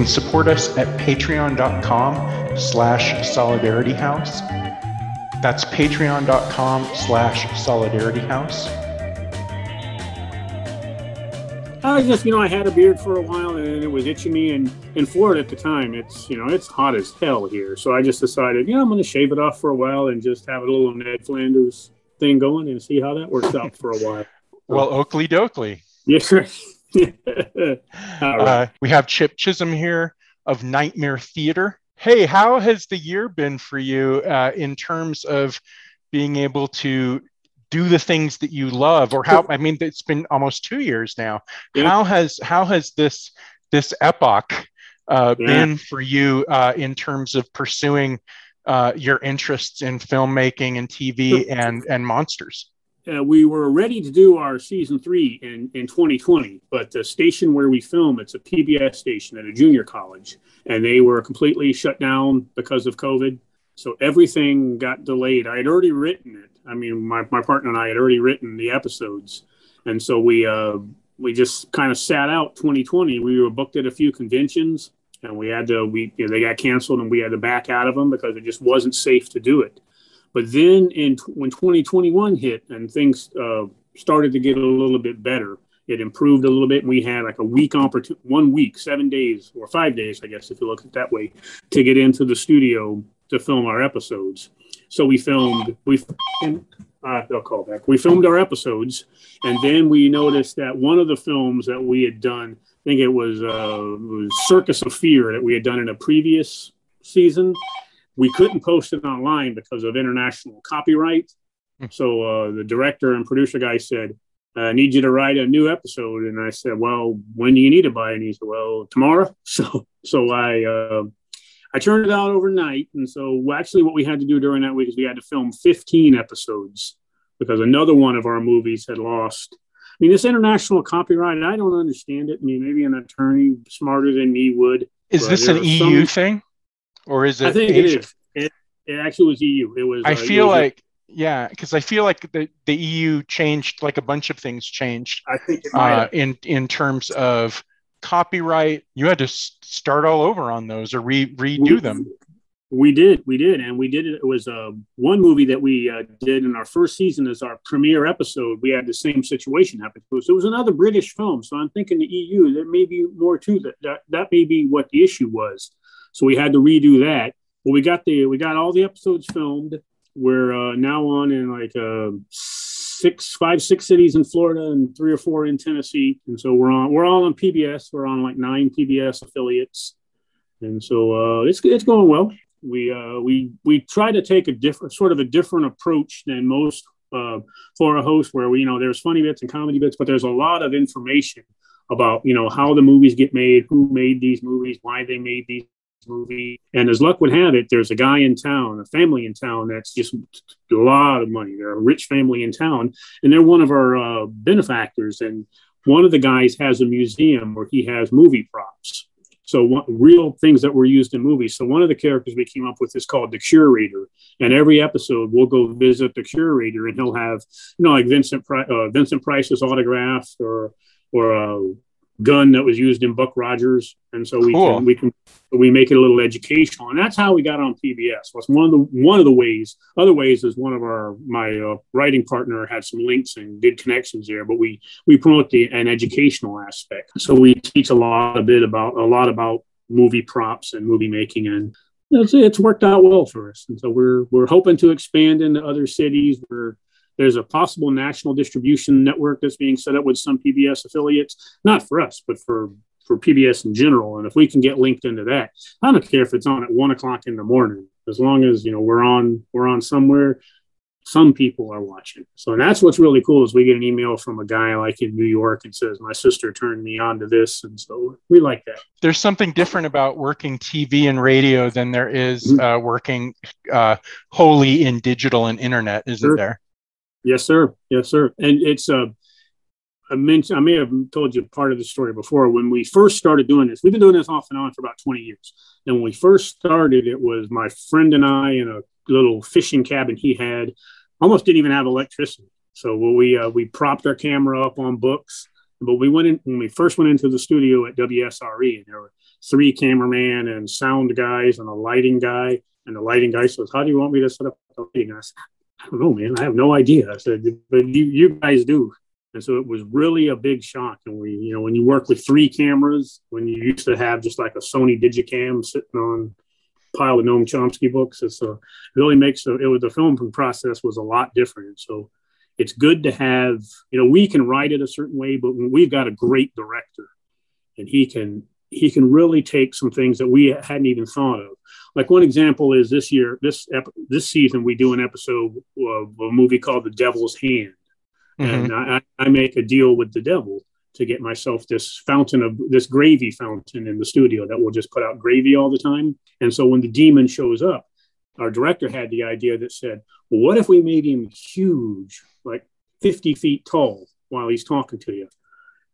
You can support us at patreon.com slash solidarityhouse. That's patreon.com slash solidarityhouse. I just, you know, I had a beard for a while and it was itching me. And in Florida at the time, it's, you know, it's hot as hell here. So I just decided, you know, I'm going to shave it off for a while and just have a little Ned Flanders thing going and see how that works out for a while. well, Oakley Dokley. Yes, uh, we have Chip Chisholm here of Nightmare Theater. Hey, how has the year been for you uh, in terms of being able to do the things that you love, or how? I mean, it's been almost two years now. Yeah. How has how has this this epoch uh, yeah. been for you uh, in terms of pursuing uh, your interests in filmmaking and TV and and monsters? Uh, we were ready to do our season three in, in 2020, but the station where we film, it's a PBS station at a junior college, and they were completely shut down because of COVID. So everything got delayed. I had already written it. I mean, my, my partner and I had already written the episodes. And so we, uh, we just kind of sat out 2020. We were booked at a few conventions and we had to, we, you know, they got canceled and we had to back out of them because it just wasn't safe to do it. But then in when 2021 hit and things uh, started to get a little bit better, it improved a little bit. And we had like a week opportunity, one week, seven days or five days, I guess, if you look at it that way, to get into the studio to film our episodes. So we filmed, we, uh, they'll call back. We filmed our episodes, and then we noticed that one of the films that we had done, I think it was, uh, it was Circus of Fear that we had done in a previous season we couldn't post it online because of international copyright. Hmm. So uh, the director and producer guy said, I need you to write a new episode. And I said, well, when do you need it by? And he said, well, tomorrow. So, so I, uh, I turned it out overnight. And so actually what we had to do during that week is we had to film 15 episodes because another one of our movies had lost. I mean, this international copyright, I don't understand it. I mean, maybe an attorney smarter than me would. Is this an EU some, thing? Or is it? I think Asia? it is. It, it actually was EU. It was. I uh, feel was like. yeah, because I feel like the, the EU changed, like a bunch of things changed. I think uh, in in terms of copyright, you had to start all over on those or re- redo we, them. We did, we did, and we did it. It was uh, one movie that we uh, did in our first season as our premiere episode. We had the same situation happen to us. It was another British film, so I'm thinking the EU. There may be more to that. That that may be what the issue was. So we had to redo that. Well, we got the we got all the episodes filmed. We're uh, now on in like uh, six, five, six cities in Florida and three or four in Tennessee. And so we're on we're all on PBS. We're on like nine PBS affiliates, and so uh, it's it's going well. We uh, we we try to take a different sort of a different approach than most uh, for a host, where we you know there's funny bits and comedy bits, but there's a lot of information about you know how the movies get made, who made these movies, why they made these movie. And as luck would have it, there's a guy in town, a family in town that's just a lot of money. They're a rich family in town, and they're one of our uh, benefactors. And one of the guys has a museum where he has movie props. So what, real things that were used in movies. So one of the characters we came up with is called the curator, and every episode we'll go visit the curator, and he'll have you know like Vincent uh, Vincent Price's autograph or or uh, gun that was used in Buck Rogers, and so we cool. can we can we make it a little educational, and that's how we got on PBS. Was one of the one of the ways. Other ways is one of our my uh, writing partner had some links and did connections there, but we we promote the an educational aspect. So we teach a lot a bit about a lot about movie props and movie making, and it's, it's worked out well for us. And so we're we're hoping to expand into other cities. We're there's a possible national distribution network that's being set up with some PBS affiliates, not for us, but for for PBS in general. And if we can get linked into that, I don't care if it's on at one o'clock in the morning, as long as you know we're on we're on somewhere. Some people are watching, so that's what's really cool is we get an email from a guy like in New York and says my sister turned me on to this, and so we like that. There's something different about working TV and radio than there is, mm-hmm. uh, working uh, wholly in digital and internet, isn't sure. there? Yes, sir. Yes, sir. And it's uh, I I may have told you part of the story before. When we first started doing this, we've been doing this off and on for about 20 years. And when we first started, it was my friend and I in a little fishing cabin he had. Almost didn't even have electricity. So we uh, we propped our camera up on books. But we went in when we first went into the studio at WSRE, and there were three cameraman and sound guys and a lighting guy. And the lighting guy says, "How do you want me to set up the lighting?" I said, "I don't know, man. I have no idea." I said, "But you, you guys do." And so it was really a big shock. And we, you know, when you work with three cameras, when you used to have just like a Sony Digicam sitting on pile of Noam Chomsky books, it's a, it really makes a, it was the filming process was a lot different. So it's good to have, you know, we can write it a certain way, but we've got a great director and he can, he can really take some things that we hadn't even thought of. Like one example is this year, this, this season, we do an episode of a movie called The Devil's Hand Mm-hmm. And I, I make a deal with the devil to get myself this fountain of this gravy fountain in the studio that will just put out gravy all the time. And so when the demon shows up, our director had the idea that said, well, what if we made him huge, like 50 feet tall while he's talking to you?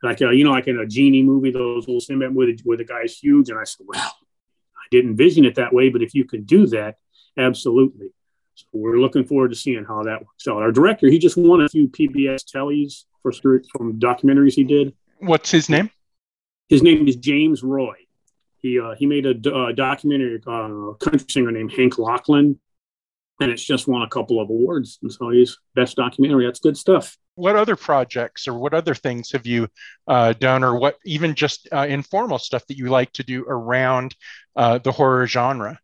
Like, uh, you know, like in a genie movie, those little Sinbad where the, where the guy's huge. And I said, well, I didn't envision it that way, but if you can do that, absolutely. So we're looking forward to seeing how that works out. Our director, he just won a few PBS tellies for from documentaries he did. What's his name? His name is James Roy. He uh, he made a uh, documentary, uh, country singer named Hank Locklin, and it's just won a couple of awards. And so he's best documentary. That's good stuff. What other projects or what other things have you uh, done, or what even just uh, informal stuff that you like to do around uh, the horror genre?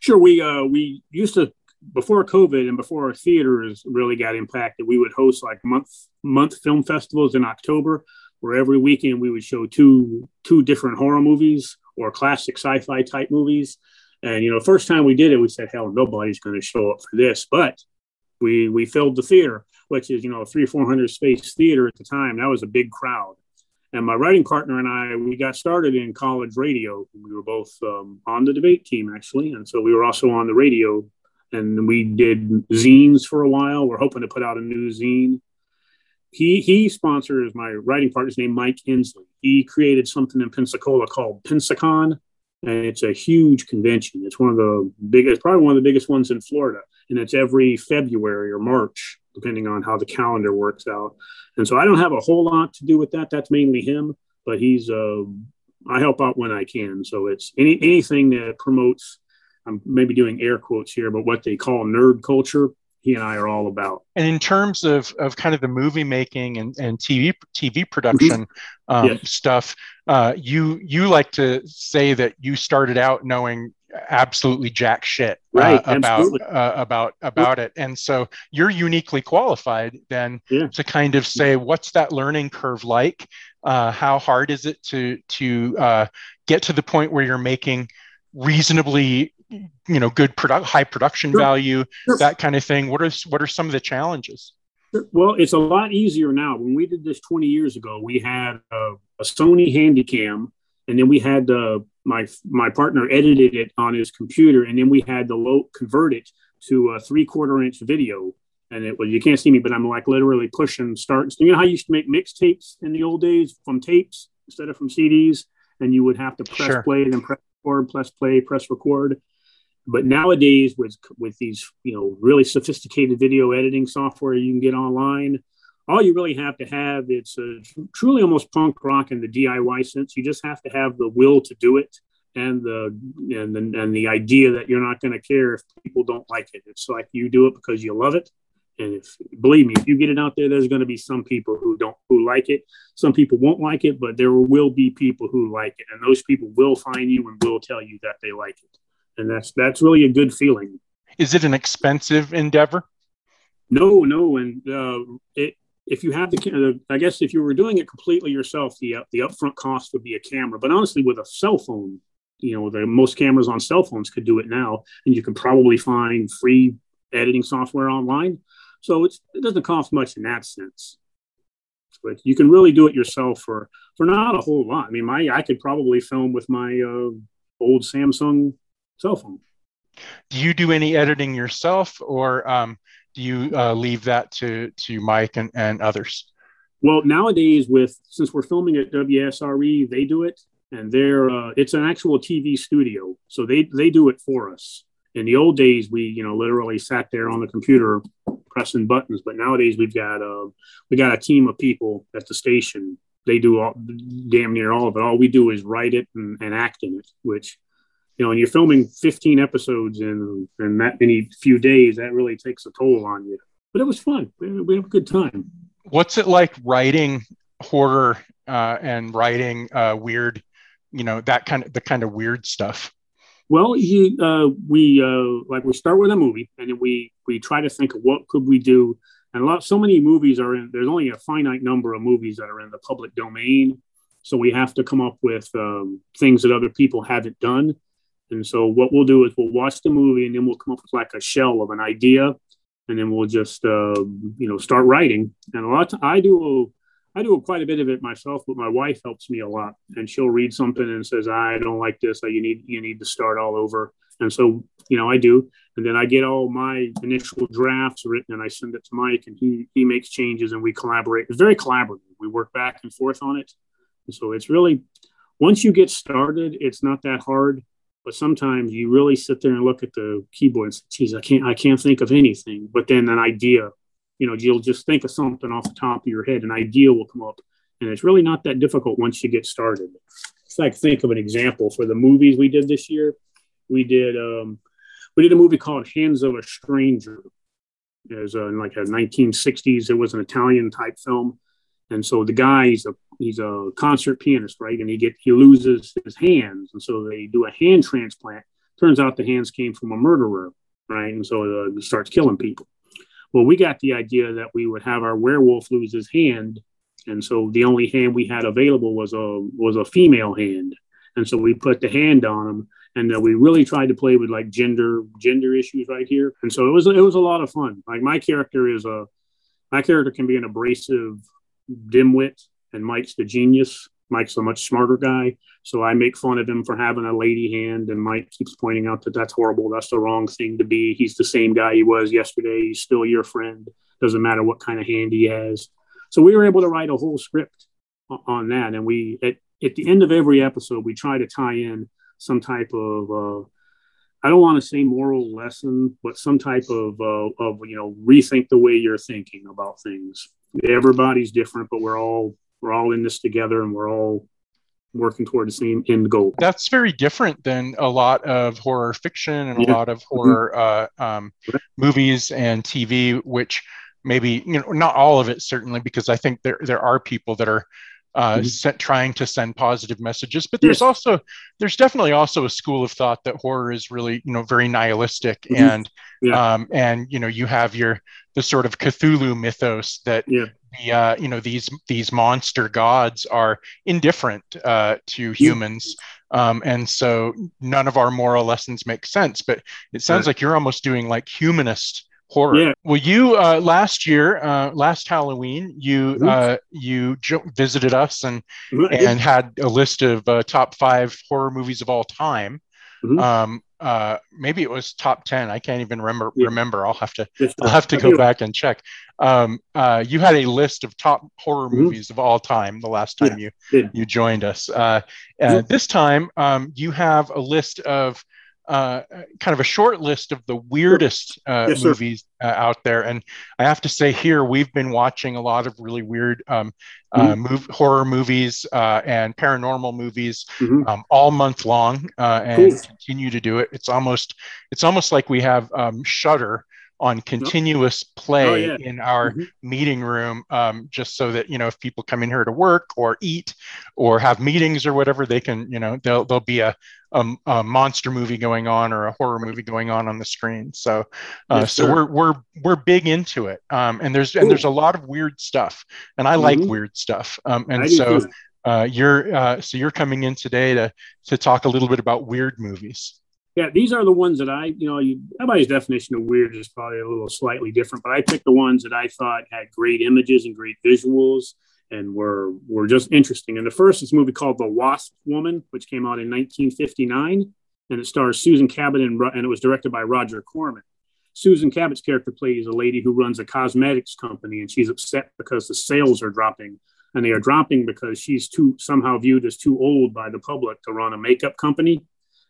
Sure, we uh, we used to before COVID and before our theaters really got impacted, we would host like month month film festivals in October, where every weekend we would show two two different horror movies or classic sci-fi type movies. And you know, first time we did it, we said, "Hell, nobody's going to show up for this." But we we filled the theater, which is you know a three four hundred space theater at the time. That was a big crowd. And my writing partner and I, we got started in college radio. We were both um, on the debate team actually, and so we were also on the radio and we did zines for a while. We're hoping to put out a new zine. He he sponsors my writing partner's name Mike Ensley. He created something in Pensacola called Pensacon, it's a huge convention. It's one of the biggest, probably one of the biggest ones in Florida, and it's every February or March, depending on how the calendar works out. And so I don't have a whole lot to do with that. That's mainly him, but he's uh, I help out when I can. So it's any anything that promotes I'm maybe doing air quotes here, but what they call nerd culture, he and I are all about. And in terms of, of kind of the movie making and, and TV TV production mm-hmm. um, yes. stuff, uh, you you like to say that you started out knowing absolutely jack shit uh, right, uh, about uh, about about it, and so you're uniquely qualified then yeah. to kind of say what's that learning curve like? Uh, how hard is it to to uh, get to the point where you're making reasonably you know good product high production sure. value sure. that kind of thing what are what are some of the challenges well it's a lot easier now when we did this 20 years ago we had a, a sony handycam and then we had uh, my my partner edited it on his computer and then we had to low convert it to a three quarter inch video and it was you can't see me but i'm like literally pushing start you know how you used to make mixtapes in the old days from tapes instead of from cds and you would have to press sure. play then press record press play press record but nowadays, with with these you know really sophisticated video editing software you can get online, all you really have to have it's a, truly almost punk rock in the DIY sense. You just have to have the will to do it and the and the, and the idea that you're not going to care if people don't like it. It's like you do it because you love it. And if believe me, if you get it out there, there's going to be some people who don't who like it. Some people won't like it, but there will be people who like it, and those people will find you and will tell you that they like it and that's that's really a good feeling. Is it an expensive endeavor? No, no, and uh, it, if you have the, I guess if you were doing it completely yourself, the uh, the upfront cost would be a camera. But honestly, with a cell phone, you know, the most cameras on cell phones could do it now, and you can probably find free editing software online. So it's, it doesn't cost much in that sense. But you can really do it yourself for for not a whole lot. I mean, my I could probably film with my uh, old Samsung cell phone. Do you do any editing yourself, or um, do you uh, leave that to to Mike and, and others? Well, nowadays, with since we're filming at WSRE, they do it, and they're uh, it's an actual TV studio, so they they do it for us. In the old days, we you know literally sat there on the computer pressing buttons, but nowadays we've got a uh, we got a team of people at the station they do all, damn near all of it. All we do is write it and, and act in it, which you know, and you're filming 15 episodes in in that many few days, that really takes a toll on you. But it was fun. We, we have a good time. What's it like writing horror uh, and writing uh, weird, you know, that kind of the kind of weird stuff? Well, he, uh, we uh, like we start with a movie, and then we we try to think of what could we do. And a lot, so many movies are in. There's only a finite number of movies that are in the public domain, so we have to come up with um, things that other people haven't done. And so what we'll do is we'll watch the movie, and then we'll come up with like a shell of an idea, and then we'll just uh, you know start writing. And a lot, of, I do I do quite a bit of it myself, but my wife helps me a lot, and she'll read something and says, "I don't like this. You need you need to start all over." And so, you know, I do, and then I get all my initial drafts written, and I send it to Mike, and he he makes changes, and we collaborate. It's very collaborative. We work back and forth on it, and so it's really once you get started, it's not that hard. But sometimes you really sit there and look at the keyboard and say, "Geez, I can't I can't think of anything." But then an idea you know, you'll just think of something off the top of your head, an idea will come up. And it's really not that difficult once you get started. It's like think of an example for the movies we did this year. We did um, we did a movie called Hands of a Stranger. It was uh, in like a 1960s. It was an Italian type film, and so the guy he's a he's a concert pianist, right? And he get he loses his hands, and so they do a hand transplant. Turns out the hands came from a murderer, right? And so uh, starts killing people. Well, we got the idea that we would have our werewolf lose his hand, and so the only hand we had available was a was a female hand, and so we put the hand on him, and uh, we really tried to play with like gender gender issues right here, and so it was it was a lot of fun. Like my character is a my character can be an abrasive dimwit, and Mike's the genius. Mike's a much smarter guy. So I make fun of him for having a lady hand, and Mike keeps pointing out that that's horrible. That's the wrong thing to be. He's the same guy he was yesterday. He's still your friend. Doesn't matter what kind of hand he has. So we were able to write a whole script on that, and we at, at the end of every episode we try to tie in some type of uh, I don't want to say moral lesson, but some type of uh, of you know rethink the way you're thinking about things. Everybody's different, but we're all we're all in this together and we're all working toward the same end goal. That's very different than a lot of horror fiction and yeah. a lot of mm-hmm. horror uh, um, movies and TV, which maybe you know not all of it certainly, because I think there there are people that are uh, mm-hmm. set, trying to send positive messages, but there's yes. also there's definitely also a school of thought that horror is really you know very nihilistic mm-hmm. and yeah. um, and you know you have your the sort of Cthulhu mythos that yeah the uh, you know these these monster gods are indifferent uh, to humans um, and so none of our moral lessons make sense but it sounds right. like you're almost doing like humanist horror yeah. well you uh, last year uh, last halloween you mm-hmm. Uh, you jo- visited us and and had a list of uh, top five horror movies of all time mm-hmm. um, uh, maybe it was top 10 i can't even remember yeah. remember i'll have to i'll have to go back and check um, uh, you had a list of top horror mm-hmm. movies of all time the last time yeah. you yeah. you joined us uh, mm-hmm. this time um, you have a list of uh, kind of a short list of the weirdest uh, yes, movies uh, out there. And I have to say, here we've been watching a lot of really weird um, uh, mm-hmm. move, horror movies uh, and paranormal movies mm-hmm. um, all month long, uh, and cool. continue to do it. It's almost it's almost like we have um, Shudder on continuous play oh, yeah. in our mm-hmm. meeting room um, just so that you know if people come in here to work or eat or have meetings or whatever they can you know there'll, there'll be a, a, a monster movie going on or a horror movie going on on the screen. So uh, yes, so we're we're we're big into it. Um, and there's and there's a lot of weird stuff and i mm-hmm. like weird stuff. Um, and so uh, you're uh, so you're coming in today to to talk a little bit about weird movies yeah, these are the ones that I, you know, you, everybody's definition of weird is probably a little slightly different, but I picked the ones that I thought had great images and great visuals and were were just interesting. And the first is a movie called The Wasp Woman, which came out in 1959, and it stars Susan Cabot and, and it was directed by Roger Corman. Susan Cabot's character plays a lady who runs a cosmetics company, and she's upset because the sales are dropping, and they are dropping because she's too somehow viewed as too old by the public to run a makeup company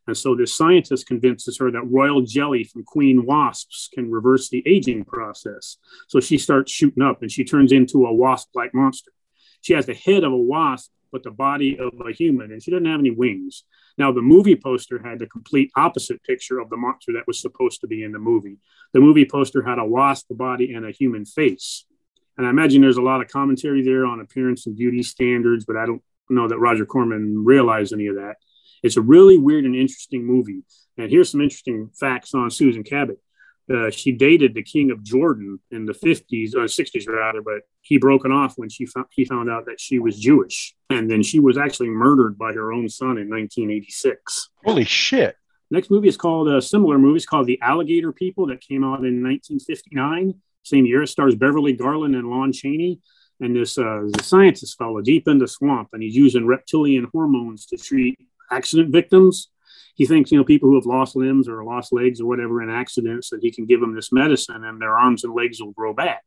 and so this scientist convinces her that royal jelly from queen wasps can reverse the aging process. So she starts shooting up and she turns into a wasp like monster. she has the head of a wasp, but the body of a human, and she doesn't have any wings. Now, the movie poster had the complete opposite picture of the monster that was supposed to be in the movie. The movie poster had a wasp body and a human face. And I imagine there's a lot of commentary there on appearance and beauty standards, but I don't know that Roger Corman realized any of that. It's a really weird and interesting movie. And here's some interesting facts on Susan Cabot. Uh, she dated the king of Jordan in the 50s or 60s rather, but he broken off when she found, he found out that she was Jewish, and then she was actually murdered by her own son in 1986. Holy shit! Next movie is called a similar movie. It's called The Alligator People that came out in 1959, same year. It stars Beverly Garland and Lon Chaney, and this uh, scientist fellow deep in the swamp, and he's using reptilian hormones to treat accident victims he thinks you know people who have lost limbs or lost legs or whatever in accidents that he can give them this medicine and their arms and legs will grow back.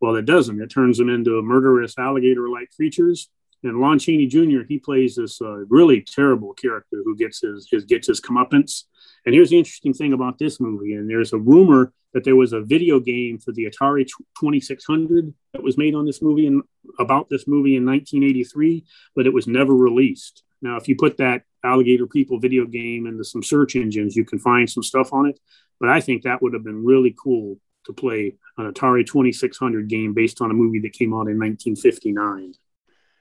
Well, it doesn't. It turns them into murderous alligator-like creatures. And Lon Chaney Jr. he plays this uh, really terrible character who gets his, his gets his comeuppance. And here's the interesting thing about this movie. And there's a rumor that there was a video game for the Atari 2600 that was made on this movie and about this movie in 1983, but it was never released. Now, if you put that Alligator People video game into some search engines, you can find some stuff on it. But I think that would have been really cool to play an Atari 2600 game based on a movie that came out in 1959.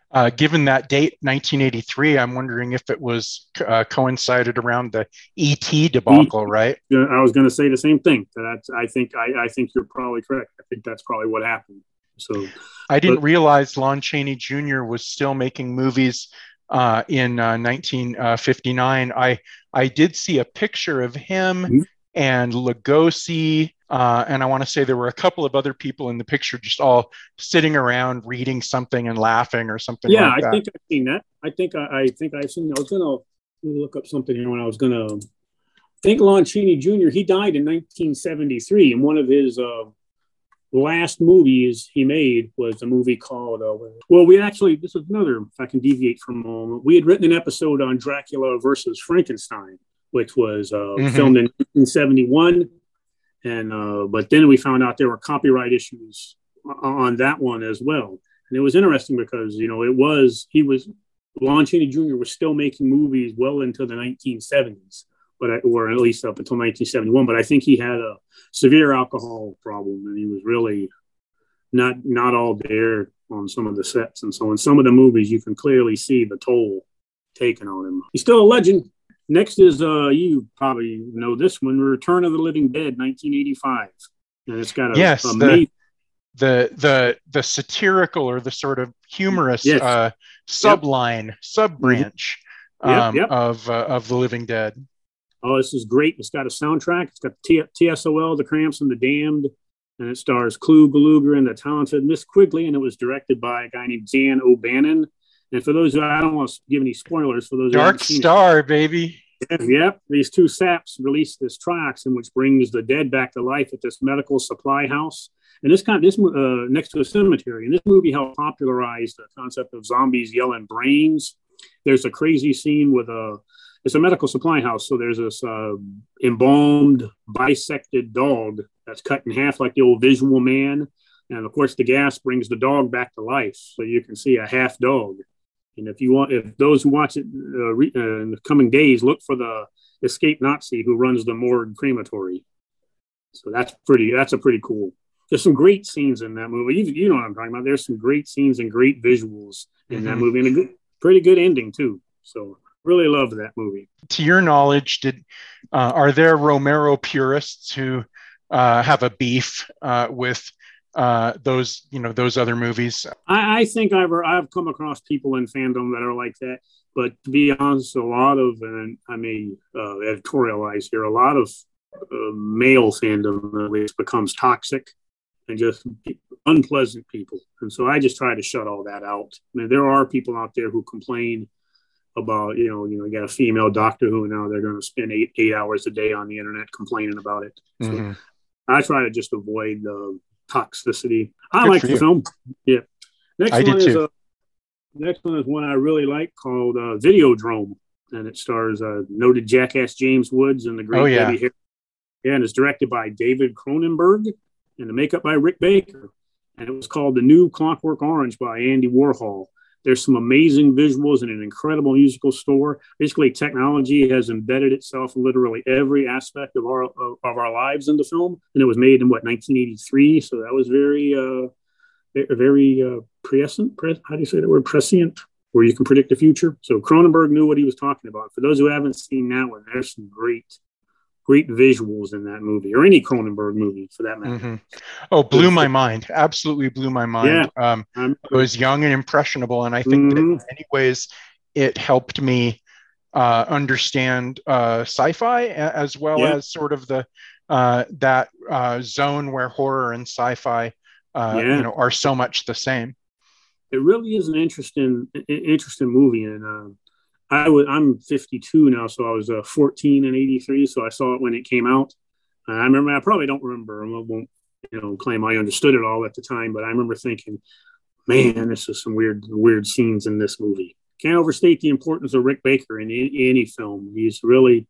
Uh, given that date, 1983, I'm wondering if it was uh, coincided around the ET debacle, right? I was going to say the same thing. That I think I, I, think you're probably correct. I think that's probably what happened. So I didn't but, realize Lon Chaney Jr. was still making movies uh, in uh, 1959. I I did see a picture of him mm-hmm. and Lugosi, uh, and I want to say there were a couple of other people in the picture, just all sitting around reading something and laughing or something. Yeah, like I think I've seen that. I think I, I think I've seen. I was gonna look up something here when I was gonna. I think Lon Chaney Jr. He died in 1973, and one of his uh, last movies he made was a movie called uh, well we actually this is another if i can deviate from a moment. We had written an episode on dracula versus frankenstein which was uh, mm-hmm. filmed in 1971 and uh, but then we found out there were copyright issues on that one as well. And it was interesting because you know it was he was lon chaney jr was still making movies well into the 1970s but I, or at least up until 1971 but i think he had a severe alcohol problem, and he was really not not all there on some of the sets. And so in some of the movies, you can clearly see the toll taken on him. He's still a legend. Next is uh you probably know this one, Return of the Living Dead, 1985, and it's got a yes. the, the the the satirical or the sort of humorous yes. uh, subline yep. sub branch um, yep, yep. of uh, of the Living Dead oh, this is great. It's got a soundtrack. It's got T- TSOL, The Cramps, and The Damned. And it stars Clu Gulager and the talented Miss Quigley. And it was directed by a guy named Dan O'Bannon. And for those who I don't want to give any spoilers for those Dark Star, it, baby. Yep. These two saps release this trioxin, which brings the dead back to life at this medical supply house. And this kind of this uh, next to a cemetery. And this movie helped popularize the concept of zombies yelling brains. There's a crazy scene with a it's a medical supply house. So there's this uh, embalmed, bisected dog that's cut in half like the old Visible Man. And of course, the gas brings the dog back to life. So you can see a half dog. And if you want, if those who watch it uh, re, uh, in the coming days, look for the escaped Nazi who runs the morgue crematory. So that's pretty, that's a pretty cool. There's some great scenes in that movie. You, you know what I'm talking about. There's some great scenes and great visuals in mm-hmm. that movie and a good, pretty good ending too. So really loved that movie. To your knowledge, did uh, are there Romero purists who uh, have a beef uh, with uh, those you know those other movies? I, I, think I've I've come across people in fandom that are like that. But to be honest, a lot of and I may uh, editorialize here, a lot of uh, male fandom at least becomes toxic and just unpleasant people. And so I just try to shut all that out. I mean, there are people out there who complain about you know you know you got a female doctor who now they're going to spend eight eight hours a day on the internet complaining about it. So mm-hmm. I try to just avoid the toxicity. I Good like the film. Yeah. Next I one is a, uh, next one is one I really like called uh, Videodrome, and it stars uh, noted jackass James Woods and the great oh, yeah. Debbie Harry. Yeah, and it's directed by David Cronenberg, and the makeup by Rick Baker. and it was called The New Clockwork Orange by Andy Warhol. There's some amazing visuals and an incredible musical score. Basically, technology has embedded itself in literally every aspect of our of our lives in the film, and it was made in what 1983. So that was very, uh, very uh, prescient. Pre- how do you say that word? Prescient, where you can predict the future. So Cronenberg knew what he was talking about. For those who haven't seen that one, there's some great great visuals in that movie or any Cronenberg movie for that matter. Mm-hmm. Oh, blew my mind. Absolutely blew my mind. Yeah. Um, I was young and impressionable. And I think mm-hmm. that in many ways it helped me uh, understand uh, sci-fi as well yeah. as sort of the uh, that uh, zone where horror and sci-fi uh, yeah. you know are so much the same. It really is an interesting interesting movie and uh, I was I'm 52 now, so I was uh, 14 and '83, so I saw it when it came out. Uh, I remember. I probably don't remember. I won't you know claim I understood it all at the time, but I remember thinking, man, this is some weird weird scenes in this movie. Can't overstate the importance of Rick Baker in any, any film. He's really,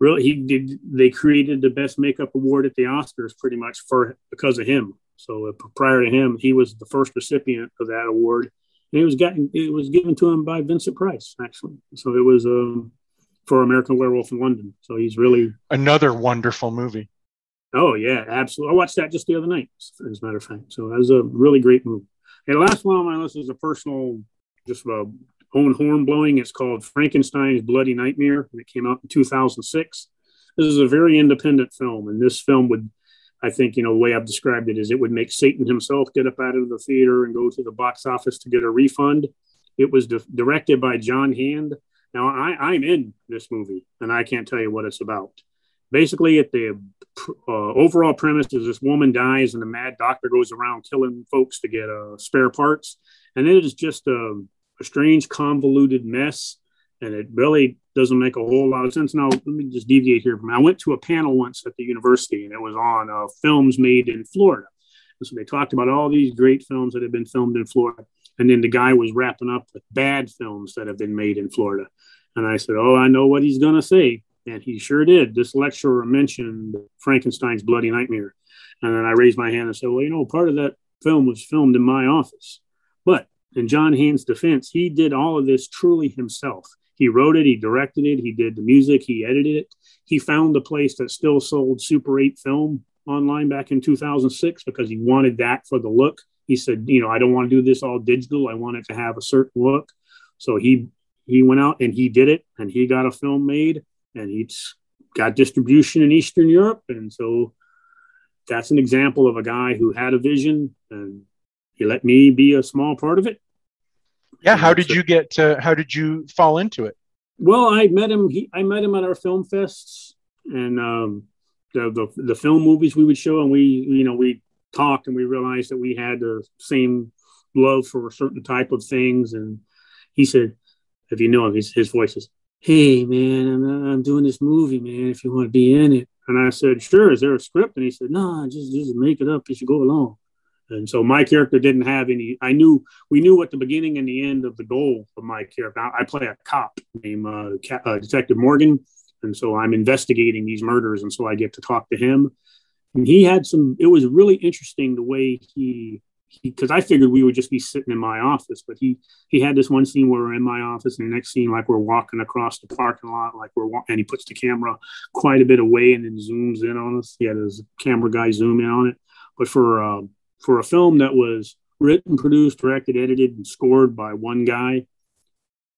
really he did. They created the best makeup award at the Oscars pretty much for because of him. So uh, prior to him, he was the first recipient of that award it was gotten it was given to him by Vincent Price actually. So it was um, for American Werewolf in London. So he's really another wonderful movie. Oh yeah, absolutely. I watched that just the other night, as a matter of fact. So that was a really great movie. And the last one on my list is a personal, just a own horn blowing. It's called Frankenstein's Bloody Nightmare, and it came out in 2006. This is a very independent film, and this film would I think, you know, the way I've described it is it would make Satan himself get up out of the theater and go to the box office to get a refund. It was di- directed by John Hand. Now, I, I'm in this movie and I can't tell you what it's about. Basically, at the uh, overall premise is this woman dies and the mad doctor goes around killing folks to get uh, spare parts. And it is just a, a strange, convoluted mess and it really doesn't make a whole lot of sense. Now, let me just deviate here. I went to a panel once at the university, and it was on uh, films made in Florida. And so they talked about all these great films that have been filmed in Florida, and then the guy was wrapping up with bad films that have been made in Florida. And I said, "Oh, I know what he's going to say," and he sure did. This lecturer mentioned Frankenstein's Bloody Nightmare, and then I raised my hand and said, "Well, you know, part of that film was filmed in my office." But in John Hand's defense, he did all of this truly himself. He wrote it, he directed it, he did the music, he edited it. He found a place that still sold Super 8 film online back in 2006 because he wanted that for the look. He said, you know, I don't want to do this all digital. I want it to have a certain look. So he he went out and he did it and he got a film made and he's got distribution in Eastern Europe. And so that's an example of a guy who had a vision and he let me be a small part of it yeah how did you get to how did you fall into it? Well i met him he, i met him at our film fests and um, the, the, the film movies we would show and we you know we talked and we realized that we had the same love for a certain type of things. And he said if you know him his, his voice is hey man I'm, I'm doing this movie man if you want to be in it. And i said sure is there a script? And he said no nah, just just make it up as you go along and so my character didn't have any. I knew we knew what the beginning and the end of the goal of my character. I, play a cop named uh, uh, Detective Morgan, and so I'm investigating these murders, and so I get to talk to him. And he had some. It was really interesting the way he because I figured we would just be sitting in my office, but he he had this one scene where we're in my office, and the next scene like we're walking across the parking lot, like we're and he puts the camera quite a bit away and then zooms in on us. He had his camera guy zoom in on it, but for uh, for a film that was written, produced, directed, edited, and scored by one guy,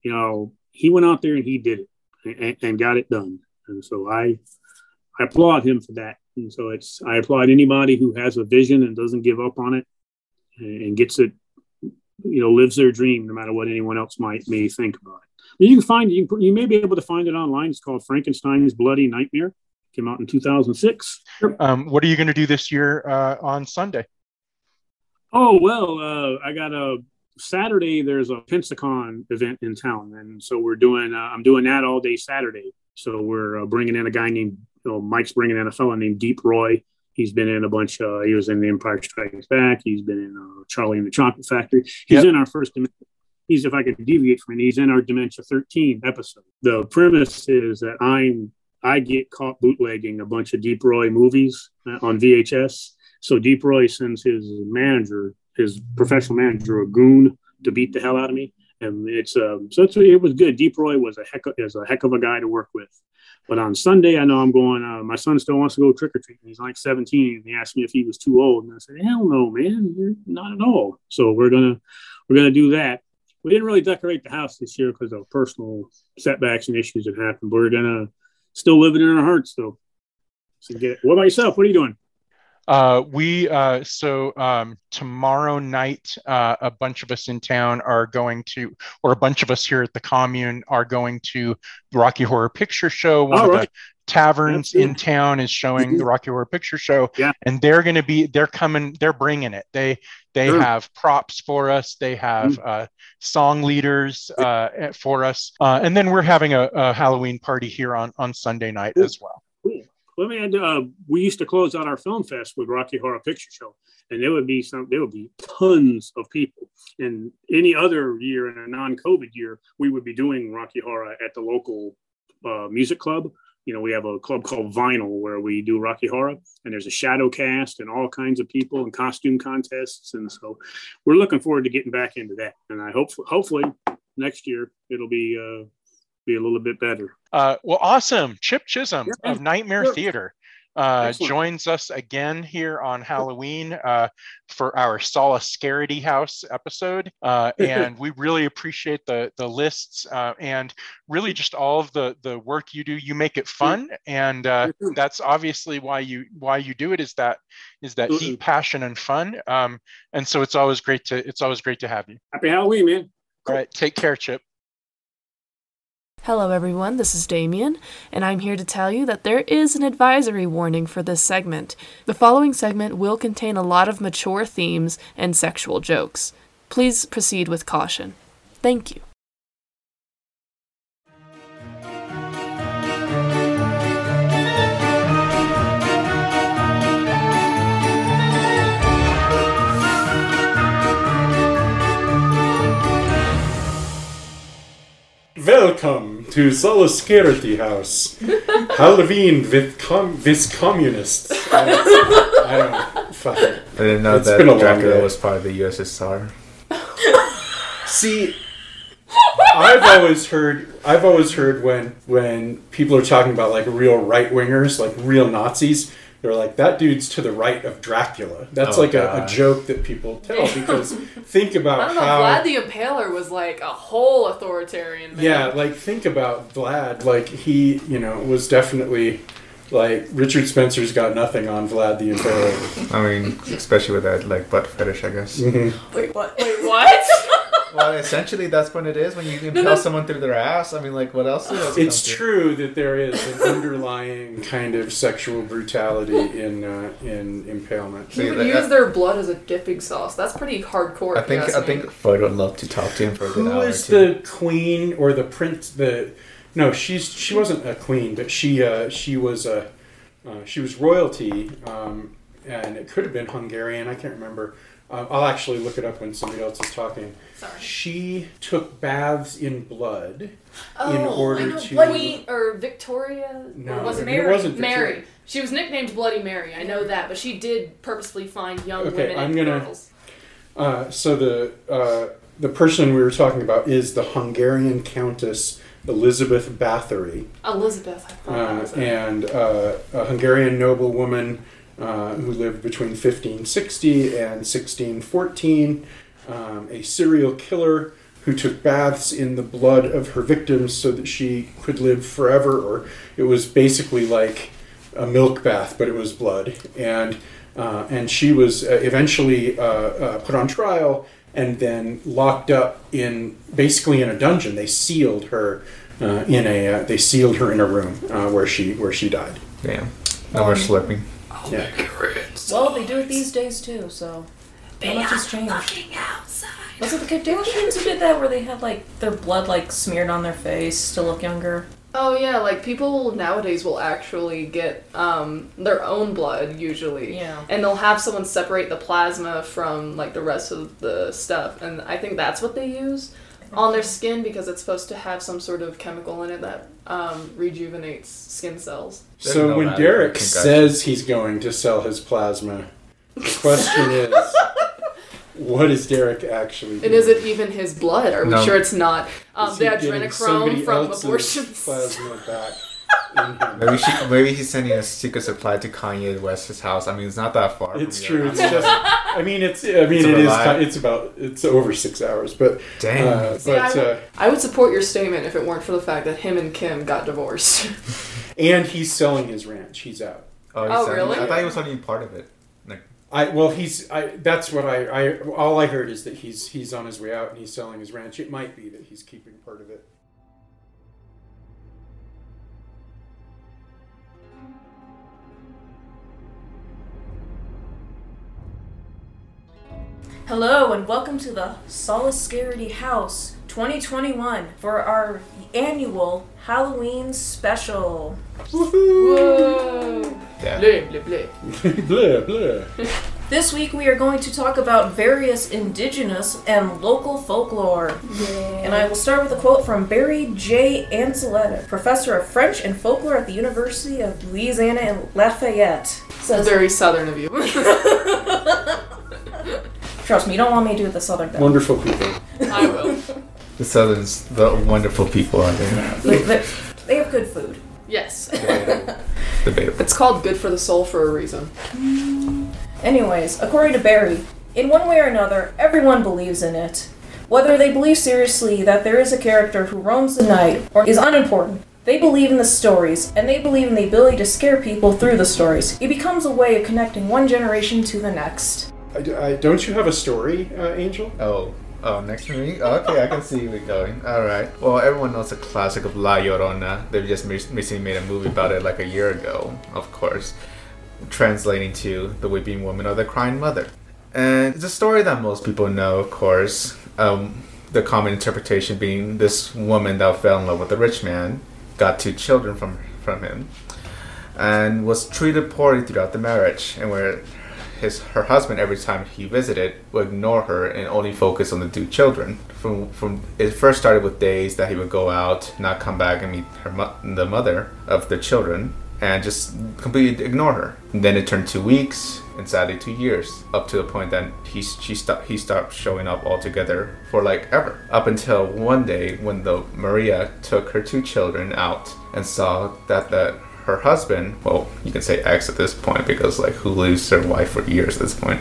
you know, he went out there and he did it and, and got it done. And so I, I applaud him for that. And so it's I applaud anybody who has a vision and doesn't give up on it and, and gets it, you know, lives their dream no matter what anyone else might may think about it. You can find you, can, you may be able to find it online. It's called Frankenstein's Bloody Nightmare. Came out in 2006. Um, what are you going to do this year uh, on Sunday? Oh well, uh, I got a Saturday. There's a Pensacon event in town, and so we're doing. Uh, I'm doing that all day Saturday. So we're uh, bringing in a guy named you know, Mike's bringing in a fellow named Deep Roy. He's been in a bunch. Uh, he was in The Empire Strikes Back. He's been in uh, Charlie and the Chocolate Factory. He's yep. in our first. He's if I could deviate from it, he's in our Dementia 13 episode. The premise is that I'm I get caught bootlegging a bunch of Deep Roy movies uh, on VHS So Deep Roy sends his manager, his professional manager, a goon to beat the hell out of me. And it's um, so it's, it was good. Deep Roy was a heck of, is a heck of a guy to work with. But on Sunday, I know I'm going. Uh, my son still wants to go trick or treating. He's like 17. And he asked me if he was too old, and I said, "Hell no, man, you're not at all." So we're gonna we're gonna do that. We didn't really decorate the house this year because of personal setbacks and issues that happened. But we're gonna still live it in our hearts, though. So get it. What about yourself? What are you doing? Uh, we uh, so um, tomorrow night, uh, a bunch of us in town are going to, or a bunch of us here at the commune are going to the Rocky Horror Picture Show. One of the taverns in town is showing the Rocky Horror Picture Show, yeah. and they're going to be, they're coming, they're bringing it. They they Sure. have props for us. They have uh, song leaders uh, for us, uh, and then we're having a, a Halloween party here on on Sunday night as well. Cool. Let me add. Uh, we used to close out our film fest with Rocky Horror Picture Show, and there would be some. There would be tons of people. And any other year in a non-COVID year, we would be doing Rocky Horror at the local uh, music club. You know, we have a club called Vinyl where we do Rocky Horror, and there's a shadow cast and all kinds of people and costume contests. And so, we're looking forward to getting back into that. And I hope, hopefully, next year it'll be uh, be a little bit better. Uh, well, awesome. Chip Chisholm Yeah, of Nightmare sure. Theater uh, joins us again here on Halloween uh, for our Solace Scaredy House episode. Uh, and we really appreciate the, the lists uh, and really just all of the, the work you do. You make it fun. And uh, Mhm. that's obviously why you why you do it is that is that deep passion and fun. Um, and so it's always great to it's always great to have you. Happy Halloween, man. All right. Take care, Chip. Hello, everyone. This is Damien, and I'm here to tell you that there is an advisory warning for this segment. The following segment will contain a lot of mature themes and sexual jokes. Please proceed with caution. Thank you. Welcome to Solace Security House. Halloween with com- with communists. I, I don't know. Fuck it. I didn't know It's that been a long Dracula day. was part of the USSR. See, I've always heard I've always heard when when people are talking about like real right wingers, like real Nazis, they're like that dude's to the right of Dracula. That's Oh, like a, a joke that people tell because think about I don't know. how Vlad the Impaler was like a whole authoritarian. Man. Yeah, like think about Vlad. Like he, you know, was definitely like Richard Spencer's got nothing on Vlad the Impaler. I mean, especially with that like butt fetish, I guess. Mm-hmm. Wait, what? Wait, what? well, essentially, that's what it is when you impale no. someone through their ass. I mean, like, what else? Is it's true that there is an underlying kind of sexual brutality in uh, in impalement. See, He would that- use their blood as a dipping sauce. That's pretty hardcore. I think I think Freud would love to talk to him for a good Who hour. is the queen or the prince? The no, she's she wasn't a queen, but she uh, she was a uh, she was royalty, um, and it could have been Hungarian. I can't remember. Uh, I'll actually look it up when somebody else is talking. Sorry. She took baths in blood Oh, in order I know, to. Queen or Victoria? No, or was it it Mary? wasn't Victoria. Mary. She was nicknamed Bloody Mary. I know that, but she did purposefully find young Okay, women I'm and gonna- girls. Uh, so the uh, the person we were talking about is the Hungarian Countess Elizabeth Bathory. Elizabeth. I thought that uh, was and uh, a Hungarian noblewoman uh, who lived between 1560 and 1614, um, a serial killer who took baths in the blood of her victims so that she could live forever, or it was basically like a milk bath, but it was blood. And uh, and she was uh, eventually uh, uh, put on trial and then locked up in basically in a dungeon. They sealed her uh, in a uh, they sealed her in a room uh, where she where she died. Damn. No more slurping. Yeah. Well, they do it these days too, so not much has changed. Was it the Kardashians who did that, where they had like their blood like smeared on their face to look younger? Oh yeah, like people nowadays will actually get um, their own blood usually. Yeah. And they'll have someone separate the plasma from like the rest of the stuff, and I think that's what they use on their skin because it's supposed to have some sort of chemical in it that um, rejuvenates skin cells. There's So no when Derek says he's going to sell his plasma, The question is, what is Derek actually doing? And is it even his blood? Are we No. sure it's not um, the adrenochrome somebody from else's abortions? Plasma back in him? Maybe she, maybe he's sending a secret supply to Kanye West's house. I mean, it's not that far. It's from here. true. It's just. I mean, it's. I mean, It's it is. lie. ki- It's about. It's over six hours, but. Dang. Uh, See, but I, would, uh, I would support your statement if it weren't for the fact that him and Kim got divorced. and he's selling his ranch. He's out. oh, he's Oh, sending- really? I thought he was only part of it. Like, I well, he's. I. That's what I. I. All I heard is that he's. He's on his way out and he's selling his ranch. It might be that he's keeping part of it. Hello and welcome to the Soliscarity House 2021 for our annual Halloween special. Whoa! yeah. Bleh, bleh, bleh. blah blah. This week we are going to talk about various indigenous and local folklore. And I will start with a quote from Barry J. Anceletta, professor of French and folklore at the University of Louisiana in Lafayette. That's Says, very southern of you. Trust me, you don't want me to do it the southern bit. Wonderful people. I will. The Southerns, the wonderful people out there. They, they- they have good food. Yes. Debatable. It's called Good for the Soul for a reason. Anyways, according to Barry, in one way or another, everyone believes in it. Whether they believe seriously that there is a character who roams the night or is unimportant, they believe in the stories, and they believe in the ability to scare people through the stories. It becomes a way of connecting one generation to the next. I, I- don't you have a story, uh, Angel? Oh, oh, next to me? Okay, I can see where you're going. Alright. Well, everyone knows the classic of La Llorona. They've just recently made a movie about it like a year ago, of course. Translating to The Weeping Woman or The Crying Mother. And it's a story that most people know, of course. Um, the common interpretation being this woman that fell in love with a rich man, got two children from, from him, and was treated poorly throughout the marriage, and where his her husband every time he visited would ignore her and only focus on the two children. From from it first started with days that he would go out, not come back and meet her the mother of the children, and just completely ignore her. And then it turned to weeks and sadly two years, up to the point that he she stopped he stopped showing up altogether for like ever. Up until one day when the Maria took her two children out and saw that the her husband, well, you can say ex at this point because like who leaves their wife for years at this point,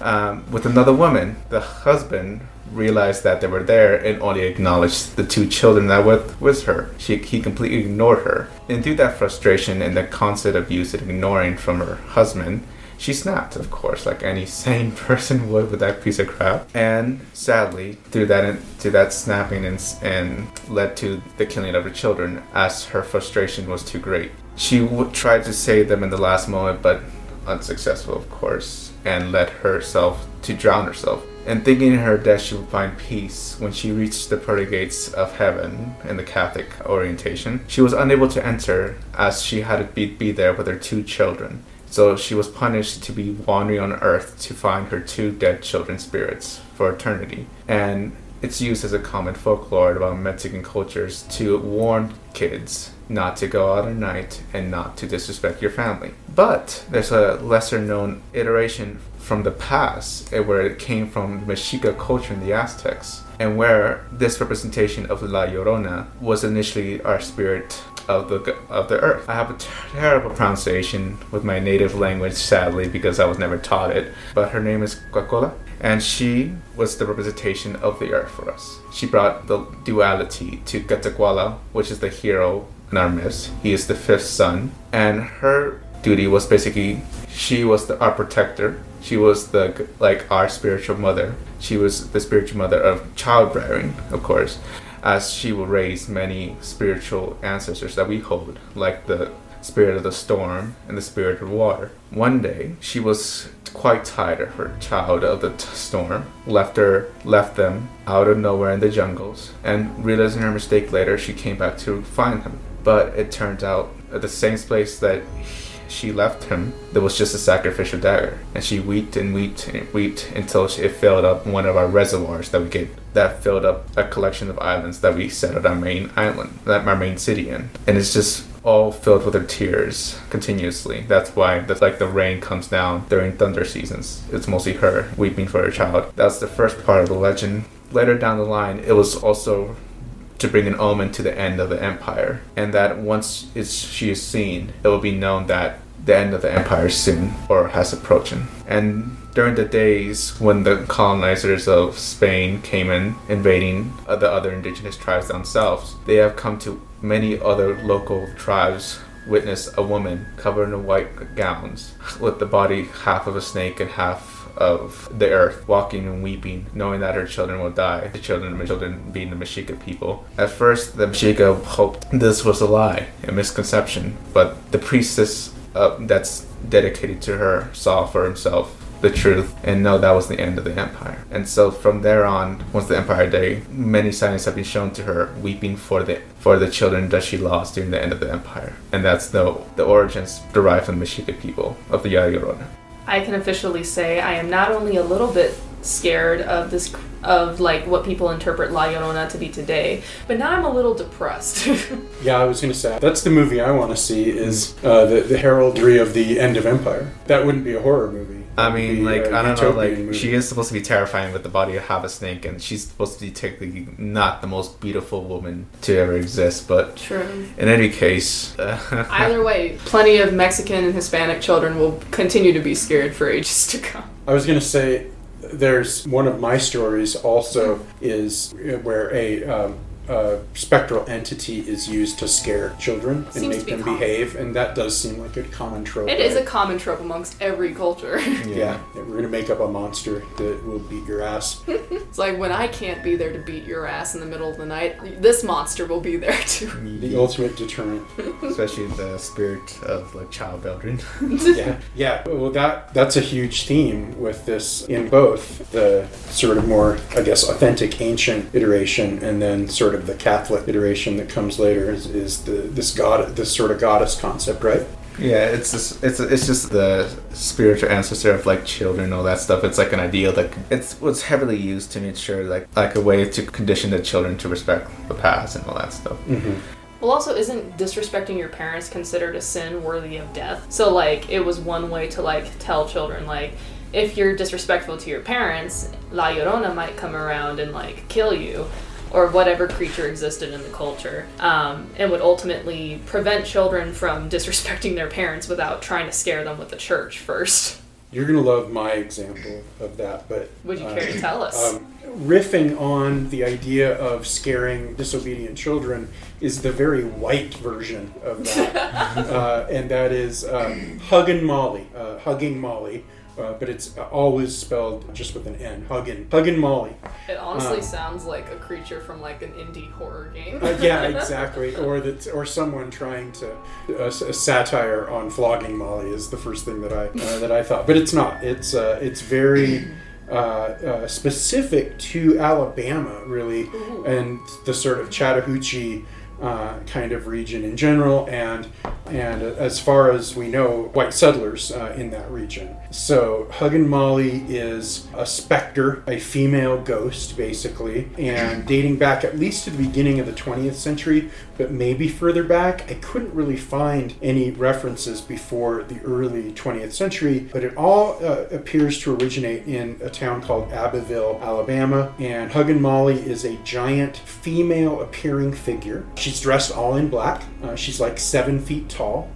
um, with another woman. The husband realized that they were there and only acknowledged the two children that were with her. She, he completely ignored her. And through that frustration and the constant abuse and ignoring from her husband, she snapped, of course, like any sane person would with that piece of crap. And sadly, through that, to that snapping and, and led to the killing of her children, as her frustration was too great. She w- tried to save them in the last moment, but unsuccessful, of course, and led herself to drown herself. And thinking in her death she would find peace when she reached the pearly gates of heaven in the Catholic orientation, she was unable to enter as she had to be, be there with her two children. So she was punished to be wandering on earth to find her two dead children's spirits for eternity. And it's used as a common folklore about Mexican cultures to warn kids not to go out at night and not to disrespect your family. But there's a lesser known iteration from the past eh, where it came from the Mexica culture in the Aztecs and where this representation of La Llorona was initially our spirit of the of the earth. I have a terrible pronunciation with my native language, sadly, because I was never taught it. But her name is Quacola, and she was the representation of the earth for us. She brought the duality to Quetzalcoatl, which is the hero myths. He is the fifth son, and her duty was basically she was the, our protector. She was the like our spiritual mother. She was the spiritual mother of childbearing, of course as she will raise many spiritual ancestors that we hold, like the spirit of the storm and the spirit of water. One day, she was quite tired of her child of the t- storm, left her, left them out of nowhere in the jungles, and realizing her mistake later, she came back to find him. But it turned out at the same place that she left him, there was just a sacrificial dagger, and she wept and wept and wept until it filled up one of our reservoirs that we get that filled up a collection of islands that we set at our main island, that our main city in. And it's just all filled with her tears continuously. That's why that's like the rain comes down during thunder seasons. It's mostly her weeping for her child. That's the first part of the legend. Later down the line, it was also to bring an omen to the end of the empire, and that once she is seen, it will be known that the end of the empire is soon or has approaching. And during the days when the colonizers of Spain came in invading the other indigenous tribes south, they have come to many other local tribes witness a woman covered in white gowns with the body half of a snake and half of the earth, walking and weeping, knowing that her children will die. The children, the children being the Mexica people. At first, the Mexica hoped this was a lie, a misconception, but the priestess uh, that's dedicated to her saw for himself the truth and know that was the end of the empire. And so from there on, once the empire day, many signs have been shown to her weeping for the for the children that she lost during the end of the empire. And that's the the origins derived from the Mexica people of the La Llorona. I can officially say I am not only a little bit scared of this of like what people interpret La Llorona to be today, but now I'm a little depressed. yeah, I was gonna say that's the movie I want to see is uh, the the heraldry of the end of empire. That wouldn't be a horror movie. I mean, be like I don't know, like movie. she is supposed to be terrifying with the body of half a snake, and she's supposed to be technically not the most beautiful woman to ever exist. But True. in any case, uh, Either way, plenty of Mexican and Hispanic children will continue to be scared for ages to come. I was gonna say there's one of my stories also is where a um, a spectral entity is used to scare children and Seems to make be them common. behave, and that does seem like a common trope. It is a right? common trope amongst every culture. yeah. We're gonna make up a monster that will beat your ass. it's like when I can't be there to beat your ass in the middle of the night, this monster will be there too. Mm-hmm. The ultimate deterrent. especially the spirit of like child childbearing. yeah, yeah. Well, that that's a huge theme with this in both the sort of more, I guess, authentic ancient iteration, and then sort of the Catholic iteration that comes later is, is the this god, this sort of goddess concept, right? Yeah, it's just it's it's just the spiritual ancestor of like children, all that stuff. It's like an ideal that it's what's heavily used to make sure like like a way to condition the children to respect the past and all that stuff. Mm-hmm. Well, also, isn't disrespecting your parents considered a sin worthy of death? So, like, it was one way to, like, tell children, like, if you're disrespectful to your parents, La Llorona might come around and, like, kill you, or whatever creature existed in the culture, um, and would ultimately prevent children from disrespecting their parents without trying to scare them with the church first. You're gonna love my example of that, but Would you uh, care to tell us? um, riffing on the idea of scaring disobedient children is the very white version of that, uh, and that is um, hugging Molly, uh, hugging Molly, uh, but it's always spelled just with an N. Hugging, hugging Molly. it honestly um, sounds like a creature from, like, an indie horror game. Uh, yeah, exactly. Or that, or someone trying to uh, a satire on flogging Molly is the first thing that I uh, that I thought. But it's not. It's uh, it's very uh, uh, specific to Alabama, really, and the sort of Chattahoochee. Uh, kind of region in general, and and as far as we know, white settlers uh, in that region. So Huggin Molly is a specter, a female ghost, basically, and dating back at least to the beginning of the 20th century, but maybe further back. I couldn't really find any references before the early 20th century, but it all uh, appears to originate in a town called Abbeville, Alabama. And Huggin Molly is a giant female appearing figure. She's dressed all in black. Uh, she's like seven feet tall.